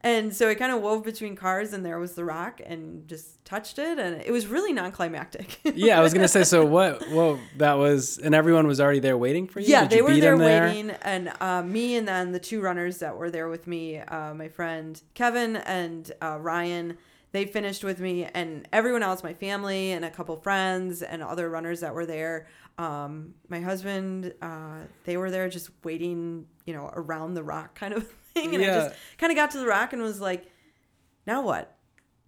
and so it kind of wove between cars and there was the rock and just touched it. And it was really non-climactic. yeah, I was gonna say. So what? Well, that was, and everyone was already there waiting for you. yeah, Did they you were beat there waiting. And uh, me and then the two runners that were there with me, uh, my friend Kevin and uh, Ryan, they finished with me and everyone else, my family and a couple friends and other runners that were there. Um, my husband, uh, they were there just waiting, you know, around the rock kind of And I Yeah. just kind of got to the rock and was like, now what?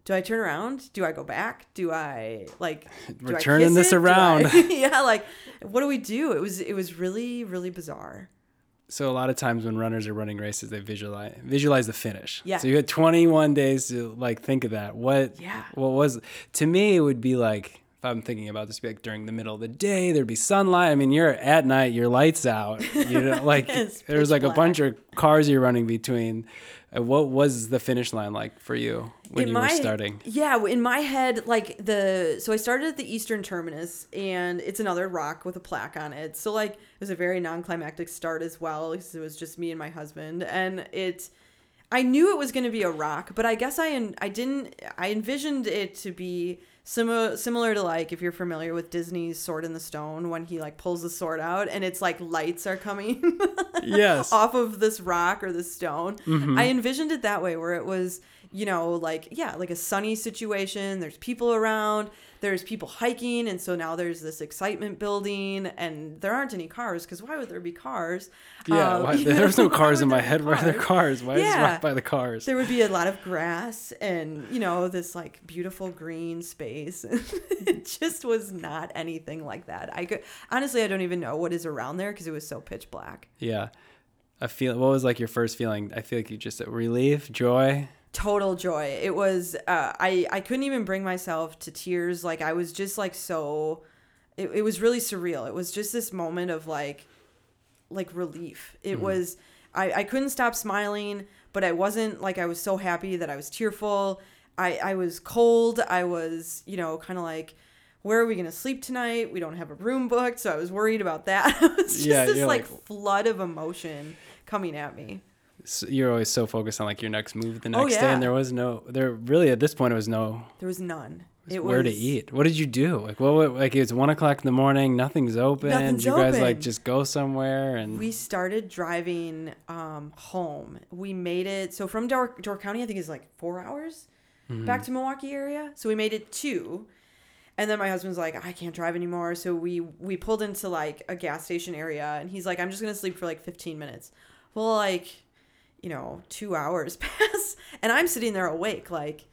Do I turn around? Do I go back? Do I like? We're I turning this it? Around. I- yeah, like, what do we do? It was it was really really bizarre. So a lot of times when runners are running races, they visualize visualize the finish. Yeah. So you had 21 days to like think of that. What? Yeah. What was? To me, it would be like if I'm thinking about this, be like during the middle of the day, there'd be sunlight. I mean, you're at night, your lights out. You know, like there's like a bunch of cars you're running between. Uh, what was the finish line like for you when In you my- were starting? Yeah, in my head, like the so I started at the eastern terminus, and it's another rock with a plaque on it. So like it was a very non-climactic start as well, because it was just me and my husband, and it. I knew it was going to be a rock, but I guess I en- I didn't I envisioned it to be similar similar to like if you're familiar with Disney's Sword in the Stone when he like pulls the sword out and it's like lights are coming Yes. off of this rock or this stone. Mm-hmm. I envisioned it that way, where it was, you know, like, yeah, like a sunny situation. There's people around, there's people hiking. And so now there's this excitement building, and there aren't any cars because why would there be cars? Yeah, Um, why, there's no cars in my head. Why are there cars? Why is Yeah. right by the cars? There would be a lot of grass and, you know, this like beautiful green space. it just was not anything like that. I could, honestly, I don't even know what is around there because it was so pitch black. Yeah. I feel. What was like your first feeling? I feel like you just relief, joy. Total joy. It was uh, i i couldn't even bring myself to tears. Like i was just like so it, it was really surreal. It was just this moment of like like relief. It was I, I couldn't stop smiling but i wasn't like i was so happy that i was tearful. I i was cold. I was you know kind of like where are we gonna sleep tonight? We don't have a room booked. So i was worried about that. It was just Yeah, this like like- flood of emotion coming at me So you're always so focused on like your next move the Oh, next day, and there was no. There really at this point it was no there was none it where to eat. What did you do? Like what? what like it's one o'clock in the morning. Nothing's open. Nothing's you guys like just go somewhere and We started driving um, home. We made it so from Door, Door County, I think it's like four hours Mm-hmm. back to Milwaukee area. So we made it two, and then my husband's like, I can't drive anymore. So we we pulled into like a gas station area, and he's like, I'm just gonna sleep for like 15 minutes. Well, like, you know, two hours pass, and I'm sitting there awake, like.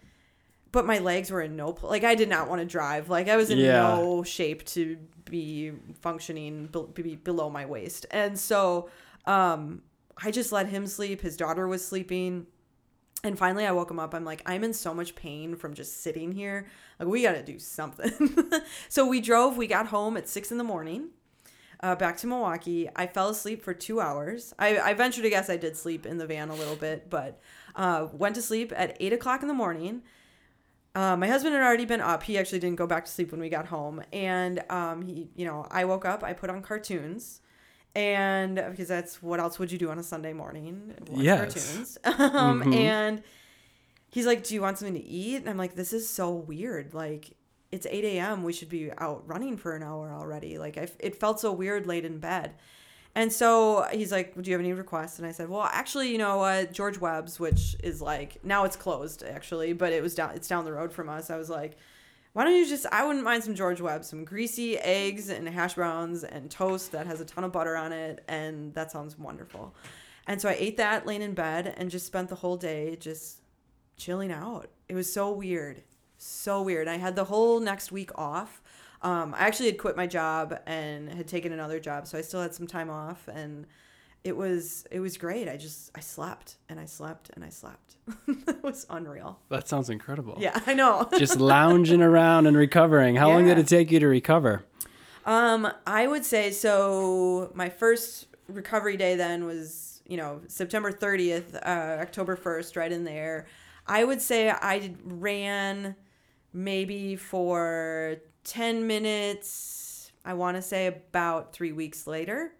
But my legs were in no pl- like I did not want to drive. Like I was in Yeah. no shape to be functioning be, be below my waist. And so um I just let him sleep. His daughter was sleeping. And finally I woke him up. I'm like, I'm in so much pain from just sitting here. Like we got to do something. so we drove, we got home at 6 in the morning. Uh, back to Milwaukee. I fell asleep for two hours. I, I venture to guess I did sleep in the van a little bit, but uh, went to sleep at eight o'clock in the morning. Uh, my husband had already been up. He actually didn't go back to sleep when we got home. And um, he, you know, I woke up. I put on cartoons, and because that's what else would you do on a Sunday morning? Watch Yes. cartoons. um, Mhm. And he's like, "Do you want something to eat?" And I'm like, "This is so weird. Like, it's 8 a.m. We should be out running for an hour already. Like, I, it felt so weird late in bed." And so he's like, "Do you have any requests?" And I said, "Well, actually, you know what? George Webb's, which is like now it's closed actually, but it was down. It's down the road from us. I was like." Why don't you just? I wouldn't mind some George Webb, some greasy eggs and hash browns and toast that has a ton of butter on it, and that sounds wonderful. And so I ate that laying in bed and just spent the whole day just chilling out. It was so weird, so weird. I had the whole next week off. Um, I actually had quit my job and had taken another job, so I still had some time off, and it was it was great. I just I slept and I slept and I slept. it was unreal. that sounds incredible. Yeah, I know. just lounging around and recovering. How long did it take you to recover? Um, I would say so. My first recovery day then was, you know, September 30th, uh, October 1st, right in there. I would say I ran maybe for 10 minutes, I want to say about three weeks later,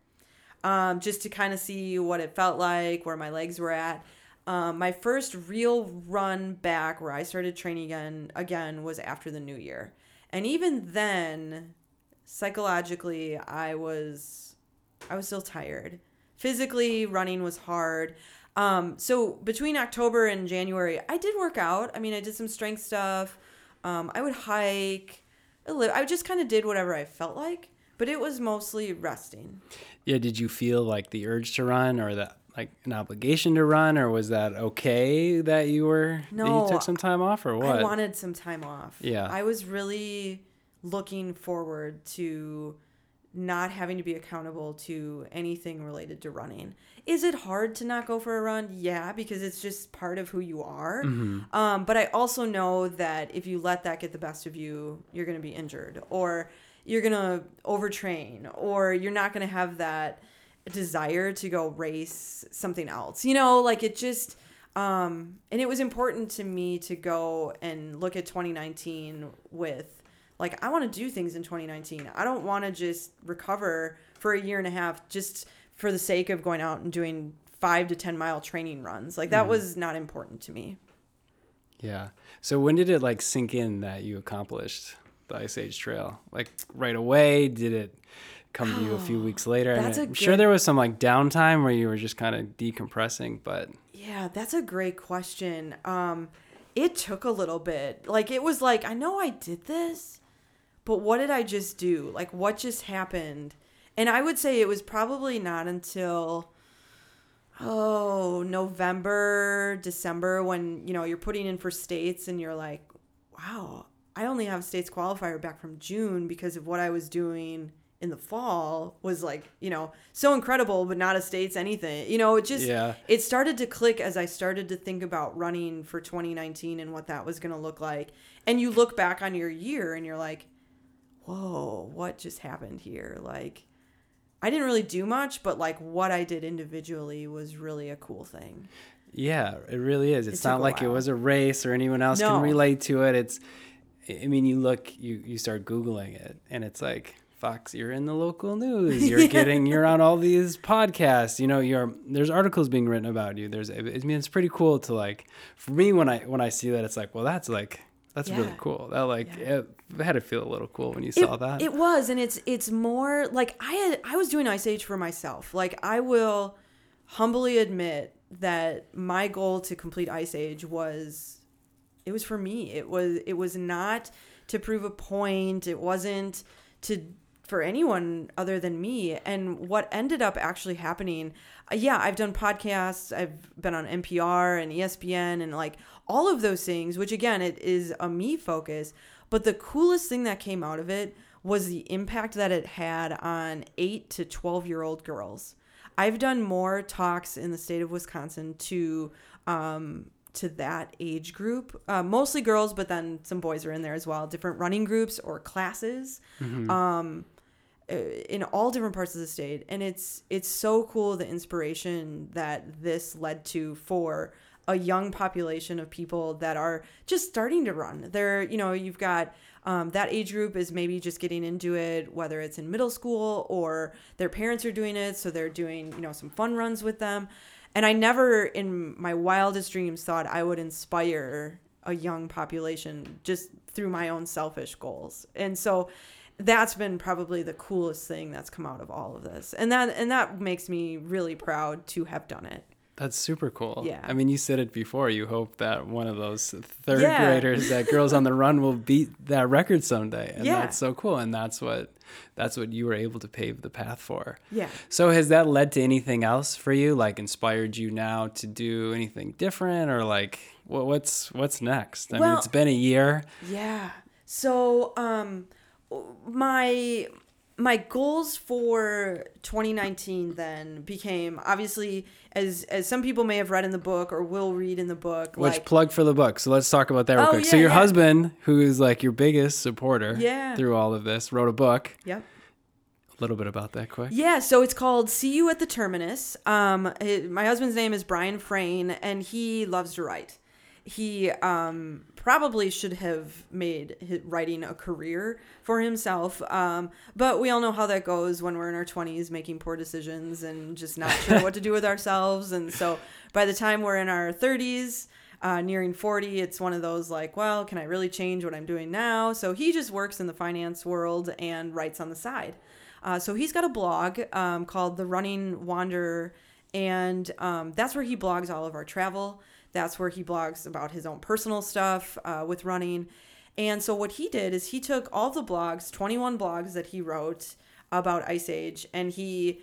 um, just to kind of see what it felt like, where my legs were at. Um, my first real run back where I started training again again was after the new year. And even then, psychologically i was i was still tired physically running was hard um, so between october and january i did work out i mean i did some strength stuff um, i would hike I li- i just kind of did whatever i felt like but it was mostly resting Yeah, did you feel like the urge to run or that like an obligation to run or was that okay that you were that No, you took some time off or what? I wanted some time off. Yeah. I was really looking forward to not having to be accountable to anything related to running. Is it hard to not go for a run? Yeah, because it's just part of who you are. Um, but I also know that if you let that get the best of you, you're going to be injured or you're going to overtrain or you're not going to have that desire to go race something else. You know, like it just um and it was important to me to go and look at 2019 with like I want to do things in 2019. I don't want to just recover for a year and a half just for the sake of going out and doing 5 to 10 mile training runs. Like that was not important to me. Yeah. So when did it like sink in that you accomplished the Ice Age Trail? Like right away? Did it come to you a few weeks later? That's a I'm sure there was some like downtime where you were just kind of decompressing, but Yeah, that's a great question. Um, it took a little bit. Like it was like I know I did this, but what did I just do? Like what just happened? And I would say it was probably not until oh November, December when you know you're putting in for states and you're like, wow, I only have states qualifier back from June because of what I was doing in the fall was like you know so incredible but not a states anything you know it just Yeah. it started to click as I started to think about running for 2019 and what that was going to look like. And you look back on your year and you're like, whoa, what just happened here? Like, I didn't really do much, but like what I did individually was really a cool thing. Yeah, it really is. It's took not like it was a race or anyone else No. can relate to it. It's, I mean, you look, you you start googling it, and it's like, Fox, you're in the local news. You're getting, you're on all these podcasts. You know, you're there's articles being written about you. There's, I mean, it's pretty cool to like, for me when I when I see that, it's like, well, that's like. That's really cool. That like Yeah. it, it had to feel a little cool when you It, saw that. it was, and it's it's more like I had I was doing Ice Age for myself. Like I will humbly admit that my goal to complete Ice Age was it was for me. It was it was not to prove a point. It wasn't to for anyone other than me. And what ended up actually happening, yeah, I've done podcasts. I've been on NPR and ESPN and like all of those things, which again, it is a me focus. But the coolest thing that came out of it was the impact that it had on eight to 12 year old girls. I've done more talks in the state of Wisconsin to um, to that age group, uh, mostly girls, but then some boys are in there as well. Different running groups or classes, um, uh, in all different parts of the state, and it's it's so cool the inspiration that this led to for a young population of people that are just starting to run. They're you know you've got um, that age group is maybe just getting into it, whether it's in middle school or their parents are doing it, so they're doing you know some fun runs with them. And I never, in my wildest dreams, thought I would inspire a young population just through my own selfish goals. And so that's been probably the coolest thing that's come out of all of this. And that and that makes me really proud to have done it. That's super cool. Yeah. I mean, you said it before. You hope that one of those third Yeah. graders that Girls on the Run will beat that record someday, and Yeah. that's so cool. And that's what that's what you were able to pave the path for. Yeah. So has that led to anything else for you? Like inspired you now to do anything different, or like what, what's what's next? I mean, Well- it's been a year. Yeah. So um my my goals for 2019 then became obviously as as some people may have read in the book or will read in the book Which like plug for the book. So let's talk about that real Oh, quick. so your yeah. husband, who is like your biggest supporter Yeah. through all of this, wrote a book. Yep. A little bit about that quick. Yeah, so it's called See You at the Terminus. Um, hi- my husband's name is Brian Frayne, and he loves to write. He um, probably should have made writing a career for himself, um, but we all know how that goes when we're in our 20s making poor decisions and just not sure what to do with ourselves. And so by the time we're in our 30s, uh, nearing 40, it's one of those like, well, can I really change what I'm doing now? So he just works in the finance world and writes on the side. Uh, so he's got a blog um, called The Running Wanderer, and um, that's where he blogs all of our travel. That's where he blogs about his own personal stuff uh, with running. And so what he did is he took all the blogs, 21 blogs that he wrote about Ice Age, and he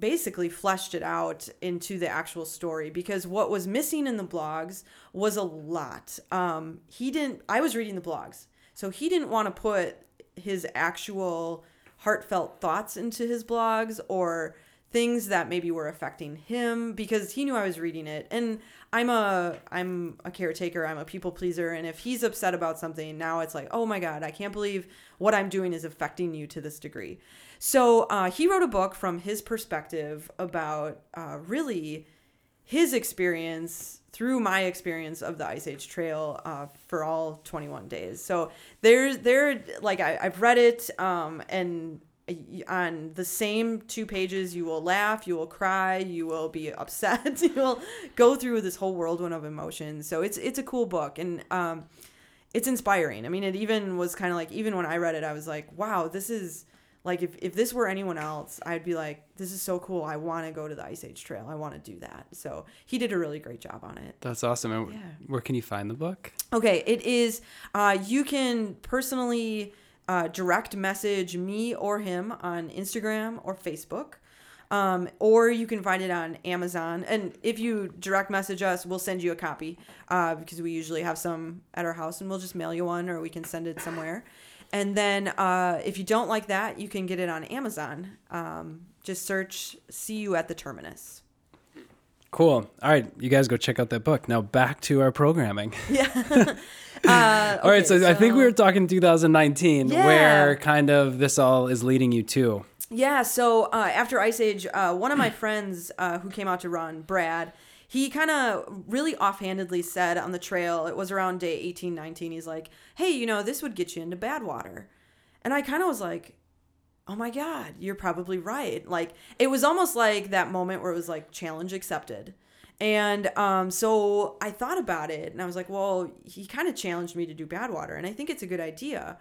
basically fleshed it out into the actual story because what was missing in the blogs was a lot. Um, he didn't, I was reading the blogs, so he didn't want to put his actual heartfelt thoughts into his blogs or things that maybe were affecting him because he knew I was reading it. And I'm a I'm a caretaker, I'm a people pleaser, and if he's upset about something, now it's like, oh my god, I can't believe what I'm doing is affecting you to this degree. So uh, he wrote a book from his perspective about uh, really his experience through my experience of the Ice Age Trail uh, for all 21 days. So there's there like I, I've read it um, and on the same two pages you will laugh you will cry you will be upset you will go through this whole whirlwind of emotions so it's it's a cool book and um it's inspiring i mean it even was kind of like even when i read it i was like wow this is like if, if this were anyone else i'd be like this is so cool i want to go to the ice age trail i want to do that so he did a really great job on it That's awesome. And Yeah. where can you find the book? Okay, it is. Uh, you can personally uh, direct message me or him on Instagram or Facebook. Um, or you can find it on Amazon. And if you direct message us, we'll send you a copy uh, because we usually have some at our house and we'll just mail you one or we can send it somewhere. And then uh, if you don't like that, you can get it on Amazon. Um, just search See You at the Terminus. Cool. All right, you guys go check out that book. Now back to our programming. Uh, All right, okay, so, I think we were talking 2019, Yeah. where kind of this all is leading you to. Yeah, so uh, after Ice Age, uh, one of my friends uh, who came out to run, Brad, he kind of really offhandedly said on the trail, it was around day 18, 19, he's like, hey, you know, this would get you into Badwater. And I kind of was like, oh my God, you're probably right. Like, it was almost like that moment where it was like, challenge accepted. And um, so I thought about it and I was like, well, he kind of challenged me to do Badwater. And I think it's a good idea.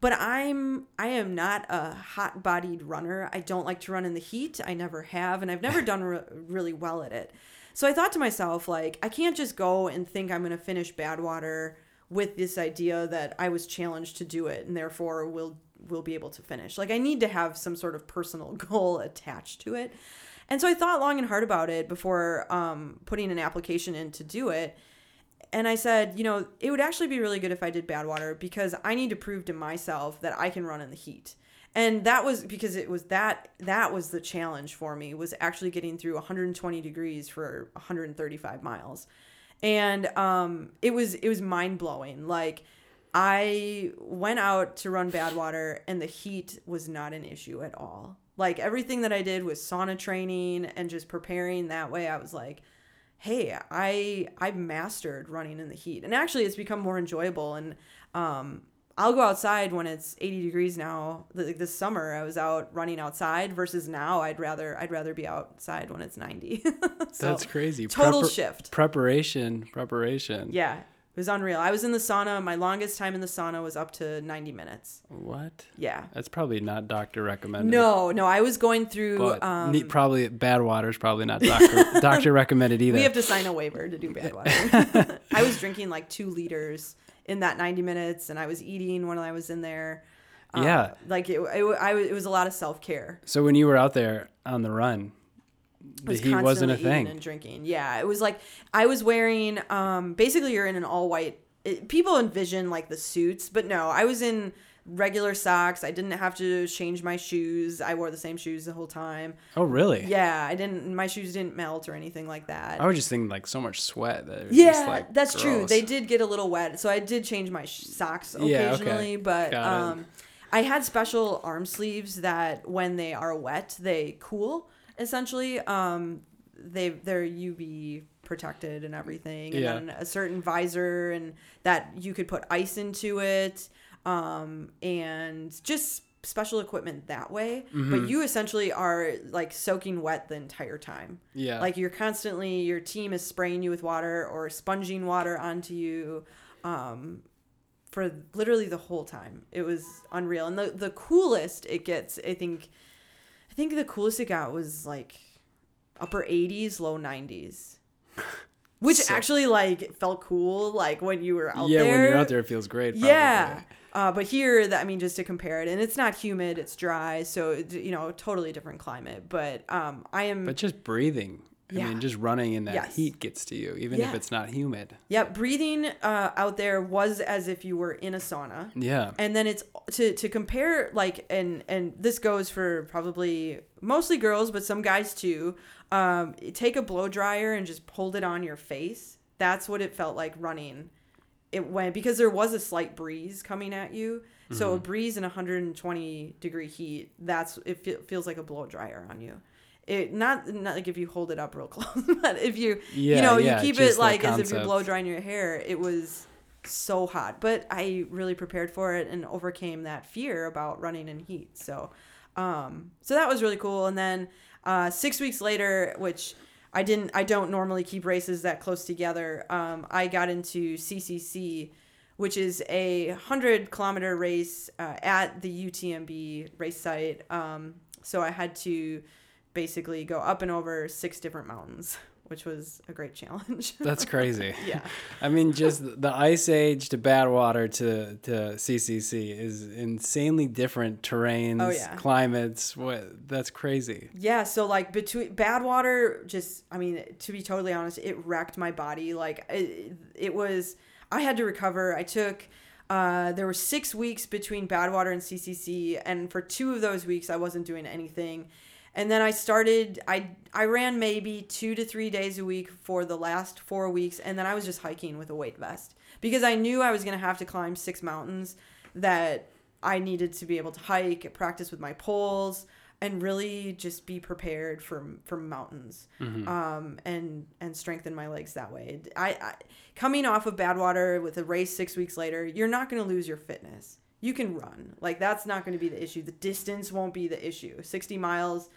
But i'm i am not a hot bodied runner. I don't like to run in the heat. I never have and i've never done re- really well at it. So i thought to myself like i can't just go and think i'm going to finish badwater with this idea that i was challenged to do it and therefore will will be able to finish. Like i need to have some sort of personal goal attached to it and so i thought long and hard about it before um, putting an application in to do it and I said, you know, it would actually be really good if I did Badwater because I need to prove to myself that I can run in the heat. And that was because it was that that was the challenge for me was actually getting through 120 degrees for 135 miles. And um it was it was mind-blowing. Like I went out to run Badwater and the heat was not an issue at all. Like everything that I did was sauna training and just preparing that way. I was like, hey i i mastered running in the heat and actually it's become more enjoyable and um i'll go outside when it's 80 degrees now like this summer i was out running outside versus now i'd rather i'd rather be outside when it's 90 so That's crazy. total Prepar- shift Preparation, preparation. yeah it was unreal i was in the sauna my longest time in the sauna was up to 90 minutes What? yeah That's probably not doctor recommended. no no i was going through But um probably Badwater is probably not doctor doctor recommended either. We have to sign a waiver to do Badwater. I was drinking like two liters in that 90 minutes, and I was eating when I was in there. Uh, Yeah. like it, it, I, was- it was a lot of self care. so when you were out there on the run, was heat wasn't a constantly eating thing. and drinking. Yeah, it was like I was wearing. Um, basically, you're in an all white. It, people envision like the suits, but no, I was in regular socks. I didn't have to change my shoes. I wore the same shoes the whole time. Oh, really? Yeah, I didn't. My shoes didn't melt or anything like that. I was just thinking like so much sweat. That it was Yeah, just, like, that's true. They did get a little wet, so I did change my sh- socks Yeah, okay. occasionally. But Got it. um, I had special arm sleeves that, when they are wet, they cool. Essentially, um, they they're UV protected and everything, and Yeah. then a certain visor, and that you could put ice into it, um, and just special equipment that way. Mm-hmm. But you essentially are like soaking wet the entire time. Yeah. Like you're constantly your team is spraying you with water or sponging water onto you um for literally the whole time. It was unreal. And the the coolest it gets, I think think the coolest it got was like upper 80s, low 90s. Which So- actually like felt cool like when you were out yeah, there. Yeah, when you're out there, it feels great. Probably. Yeah. Uh, but here, that I mean, just to compare it, and it's not humid; it's dry, so you know, totally different climate. But um, I am But just breathing I Yeah. mean, just running in that Yes. heat gets to you, even if it's not humid. Yeah, breathing uh, out there was as if you were in a sauna. Yeah. and then it's to to compare like and and this goes for probably mostly girls but some guys too um take a blow dryer and just hold it on your face that's what it felt like running it went because there was a slight breeze coming at you so a breeze in 120 degree heat that's it fe- feels like a blow dryer on you it not not like if you hold it up real close but if you Yeah, you know yeah, you keep it like as if you're blow drying your hair it was so hot. But i really prepared for it and overcame that fear about running in heat. So um so that was really cool. And then uh six weeks later which i didn't i don't normally keep races that close together um i got into ccc which is a 100 kilometer race uh, at the utmb race site. Um so i had to basically go up and over six different mountains which was a great challenge That's crazy. yeah I mean, just the Ice Age to Badwater to, to CCC is insanely different terrains, Oh, yeah. climates. What that's crazy. Yeah, so like between Badwater, just I mean, to be totally honest, it wrecked my body. Like it, it was, I had to recover. I took, uh, there were six weeks between Badwater and CCC, and for two of those weeks, I wasn't doing anything. And then I started. I I ran maybe two to three days a week for the last four weeks, and then I was just hiking with a weight vest because I knew I was gonna have to climb six mountains that I needed to be able to hike, practice with my poles, and really just be prepared for for mountains, um, and and strengthen my legs that way. I, I coming off of Badwater with a race six weeks later, you're not gonna lose your fitness. You can run, like that's not going to be the issue. The distance won't be the issue. Sixty miles,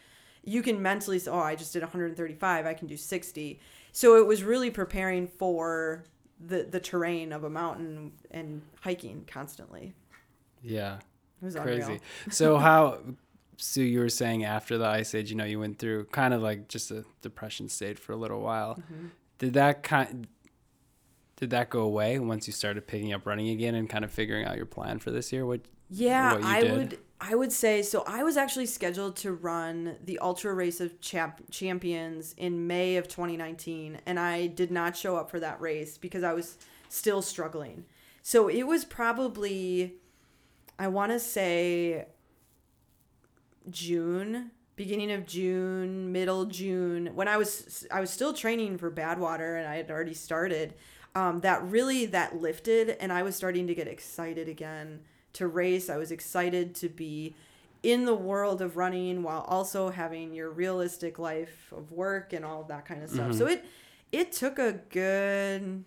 you can mentally say, "Oh, I just did 135. I can do 60." So it was really preparing for the the terrain of a mountain and hiking constantly. Yeah. It was Crazy. unreal. So how so you were saying after the ice age, you know, you went through kind of like just a depression state for a little while. Mm-hmm. Did that kind did that go away once you started picking up running again and kind of figuring out your plan for this year? What Yeah, what you I did? would I would say so I was actually scheduled to run the Ultra Race of Champ- Champions in May of 2019 and I did not show up for that race because I was still struggling. So it was probably I want to say June, beginning of June, middle June, when I was I was still training for Badwater and I had already started. Um, that really that lifted, and I was starting to get excited again to race. I was excited to be in the world of running while also having your realistic life of work and all that kind of stuff. So it it took a good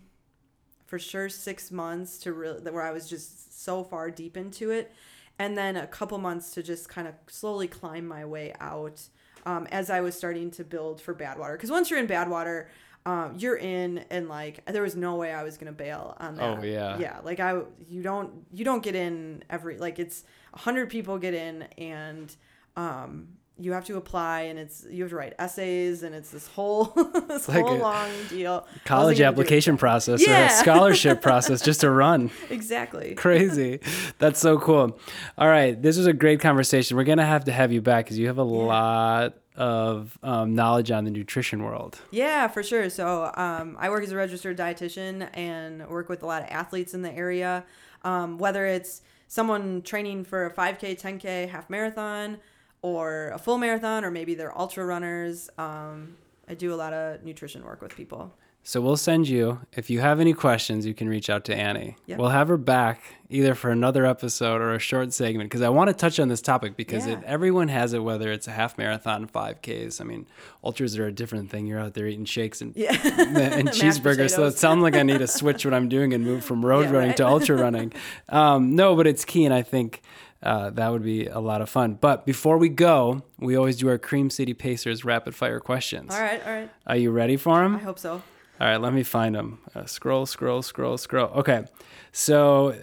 for sure six months to really where I was just so far deep into it, and then a couple months to just kind of slowly climb my way out um, as I was starting to build for Badwater. Because once you're in Badwater, um, you're in, and like there was no way I was gonna bail on that. Oh, yeah. yeah. Like I, you don't you don't get in every like it's a hundred people get in and. Um, you have to apply and it's you have to write essays and it's this whole this like whole a long deal. college Wasn't gonna do it. application process or a scholarship process just to run. Exactly. Crazy. That's so cool. All right. This was a great conversation. We're going to have to have you back because you have a lot of um, knowledge on the nutrition world. Yeah, for sure. So um, I work as a registered dietitian and work with a lot of athletes in the area. Um, whether it's someone training for a 5K, 10K, half marathon, or a full marathon, or maybe they're ultra runners. Um, I do a lot of nutrition work with people. So we'll send you, if you have any questions, you can reach out to Annie. We'll have her back either for another episode or a short segment because I want to touch on this topic because Yeah. it, everyone has it, whether it's a half marathon, 5Ks. I mean, ultras are a different thing. You're out there eating shakes and, Yeah. and Mashed cheeseburgers. So it sounds like I need to switch what I'm doing and move from road Yeah, running right. to ultra running. Um, no, but it's key. And I think uh, that would be a lot of fun. But before we go, we always do our Cream City Pacers rapid fire questions. All right, all right. Are you ready for them? I hope so. All right, let me find them. Uh, scroll, scroll, scroll, scroll. Okay, so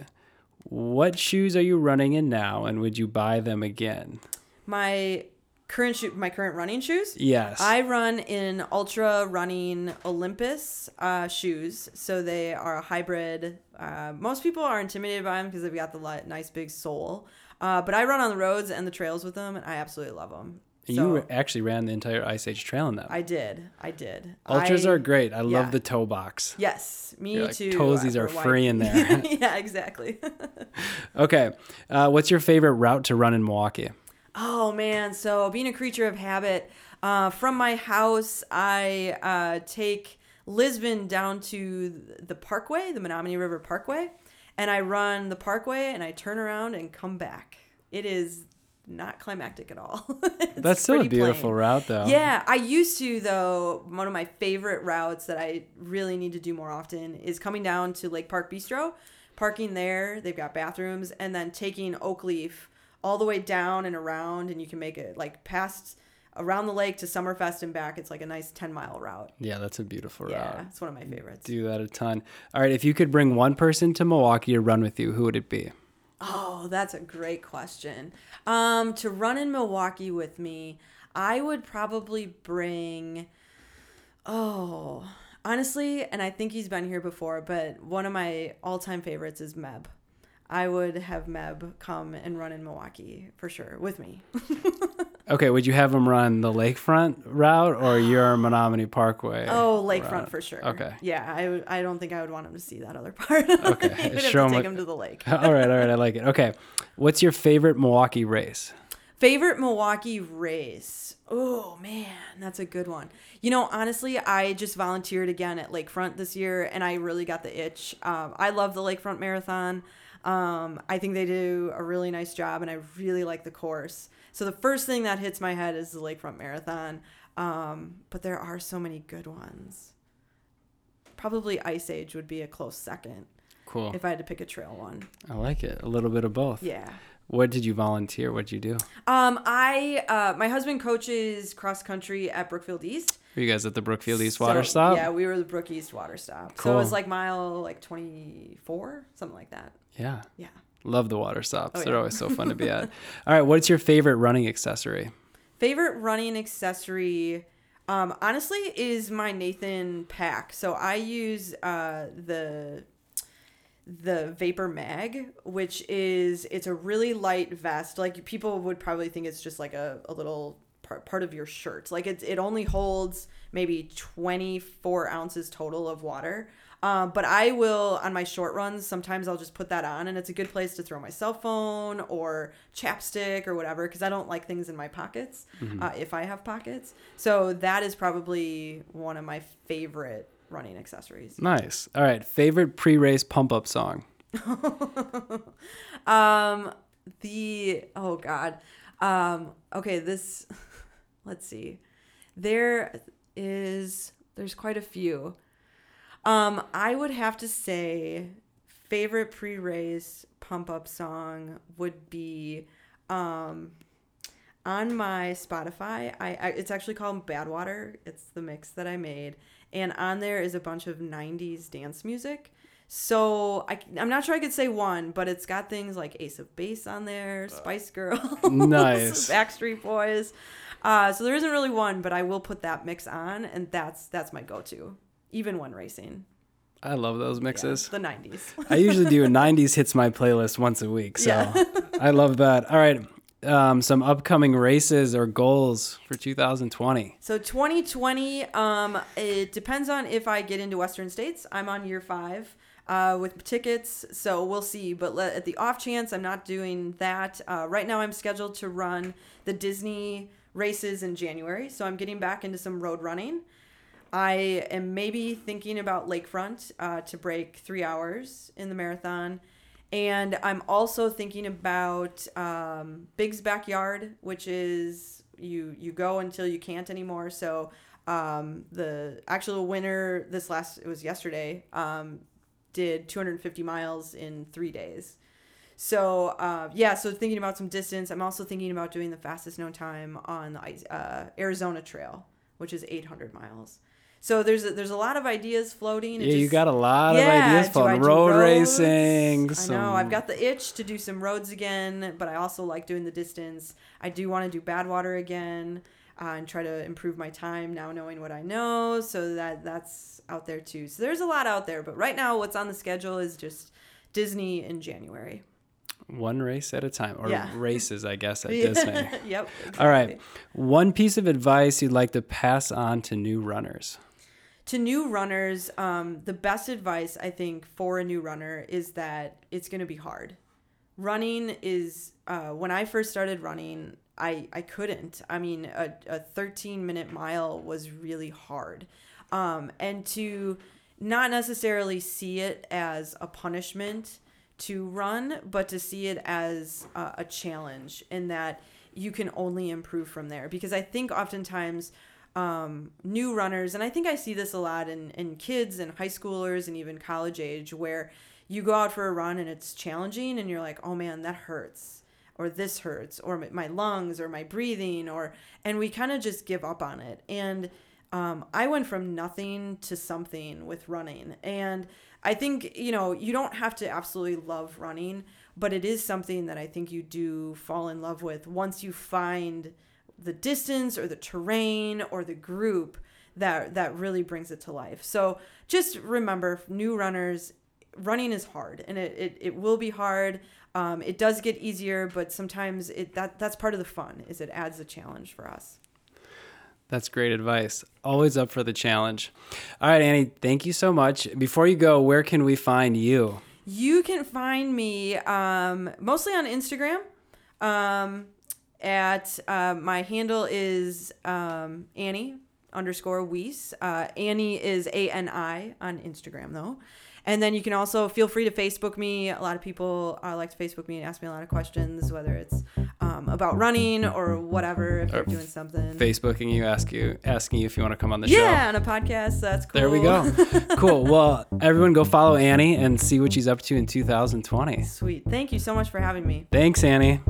what shoes are you running in now, and would you buy them again? My current shoe, my current running shoes. Yes. I run in Altra Running Olympus uh, shoes, so they are a hybrid. Uh, most people are intimidated by them because they've got the nice big sole, uh, but I run on the roads and the trails with them, and I absolutely love them. So- you actually ran the entire Ice Age Trail in that. I did. I did. Altras I- are great. I yeah. love the toe box. Yes, me You're like, too. toesies are free in there. yeah, exactly. Okay. Uh, what's your favorite route to run in Milwaukee? Oh man, so being a creature of habit, uh, from my house, I uh, take Lisbon down to the Parkway, the Menomonee River Parkway, and I run the Parkway and I turn around and come back. It is not climactic at all. That's still a beautiful plain. route, though. Yeah, I used to though. One of my favorite routes that I really need to do more often is coming down to Lake Park Bistro, parking there. They've got bathrooms, and then taking Oak Leaf all the way down and around, and you can make it like past around the lake to Summerfest and back. It's like a nice ten mile route. Yeah, that's a beautiful Yeah, route. Yeah, it's one of my favorites. Do that a ton. All right. If you could bring one person to Milwaukee to run with you, who would it be? Oh, that's a great question. Um, to run in Milwaukee with me, I would probably bring. Oh, honestly, and I think he's been here before, but one of my all-time favorites is Meb. I would have Meb come and run in Milwaukee for sure with me. Okay. Would you have him run the lakefront route or your Menomonee Parkway? Oh, lakefront route? for sure. Okay. Yeah, I. I don't think I would want him to see that other part. Okay, I would have show him take him to the lake. all right. All right. I like it. Okay. What's your favorite Milwaukee race? Favorite Milwaukee race? Oh man, that's a good one. You know, honestly, I just volunteered again at Lakefront this year, and I really got the itch. Um, I love the Lakefront Marathon. Um, I think they do a really nice job, and I really like the course. So the first thing that hits my head is the Lakefront Marathon. Um, but there are so many good ones. Probably Ice Age would be a close second Cool. if I had to pick a trail one. I like it. A little bit of both. Yeah. What did you volunteer? What did you do? Um, I uh, my husband coaches cross country at Brookfield East. Were you guys at the Brookfield East So, Water Stop? Yeah, we were the Brook East Water Stop. Cool. So it was like mile like twenty four, something like that. Yeah. Yeah. Love the water stops. Oh, They're always so fun to be at. All right. What's your favorite running accessory? Favorite running accessory, um, honestly, is my Nathan pack. So I use uh, the the Vapor Mag, which is it's a really light vest. Like people would probably think it's just like a, a little part, part of your shirt. Like it it only holds maybe 24 ounces total of water. Um, but I will on my short runs. Sometimes I'll just put that on, and it's a good place to throw my cell phone or chapstick or whatever because I don't like things in my pockets uh, if I have pockets. So that is probably one of my favorite running accessories. Nice. All right. Favorite pre-race pump-up song? Um, the oh god. Um, okay, this. Let's see. There is. There's quite a few. Um, I would have to say, favorite pre-race pump-up song would be, um, on my Spotify. I, I it's actually called Badwater. It's the mix that I made, and on there is a bunch of '90s dance music. So I, I'm not sure I could say one, but it's got things like Ace of Base on there, Spice Girls, Nice. Backstreet Boys. Uh, so there isn't really one, but I will put that mix on, and that's that's my go-to, even when racing. I love those Yeah, mixes. the '90s. I usually do a 90s hits my playlist once a week. So Yeah. I love that. All right. Um, some upcoming races or goals for 2020. So 2020, um, it depends on if I get into Western states. I'm on year five uh, with tickets, so we'll see. But le- at the off chance I'm not doing that, uh, right now I'm scheduled to run the Disney races in January. So I'm getting back into some road running. I am maybe thinking about Lakefront uh, to break three hours in the marathon. And I'm also thinking about um, Big's Backyard, which is you you go until you can't anymore. So um, the actual winner this last it was yesterday um, did 250 miles in three days. So uh, yeah, so thinking about some distance. I'm also thinking about doing the fastest known time on the uh, Arizona Trail, which is 800 miles. So there's a, there's a lot of ideas floating. It Yeah, you got a lot of ideas for road racing. I some- know. I've got the itch to do some roads again, but I also like doing the distance. I do want to do Badwater again uh, and try to improve my time now, knowing what I know. So that that's out there too. So there's a lot out there, but right now, what's on the schedule is just Disney in January. One race at a time, or Yeah. races, I guess, at Disney. yep. All right. One piece of advice you'd like to pass on to new runners. To new runners, um, the best advice I think for a new runner is that it's going to be hard. Running is uh, when I first started running, I I couldn't. I mean, a, a 13 minute mile was really hard, um, and to not necessarily see it as a punishment to run, but to see it as a, a challenge, in that you can only improve from there. Because I think oftentimes um, new runners, and I think I see this a lot in, in kids and high schoolers and even college age, where you go out for a run and it's challenging and you're like, oh man, that hurts, or this hurts, or my- my lungs, or my breathing, or, and we kind of just give up on it. And um, I went from nothing to something with running. And I think, you know, you don't have to absolutely love running, but it is something that I think you do fall in love with once you find the distance or the terrain or the group that that really brings it to life. So just remember, new runners, running is hard, and it it, it will be hard. Um, it does get easier, but sometimes it that that's part of the fun. Is it adds a challenge for us. That's great advice. Always up for the challenge. All right, Annie, thank you so much. Before you go, where can we find you? You can find me um, mostly on Instagram. Um, at uh, my handle is um, Annie underscore Weiss. Uh, Annie is A N I on Instagram though. And then you can also feel free to Facebook me. A lot of people uh, like to Facebook me and ask me a lot of questions, whether it's um, about running or whatever. If Or you're doing something, Facebooking you, ask you, asking you if you want to come on the show. yeah, on a podcast. That's cool. There we go. cool. Well, everyone go follow Annie and see what she's up to in 2020. Sweet. Thank you so much for having me. Thanks, Annie.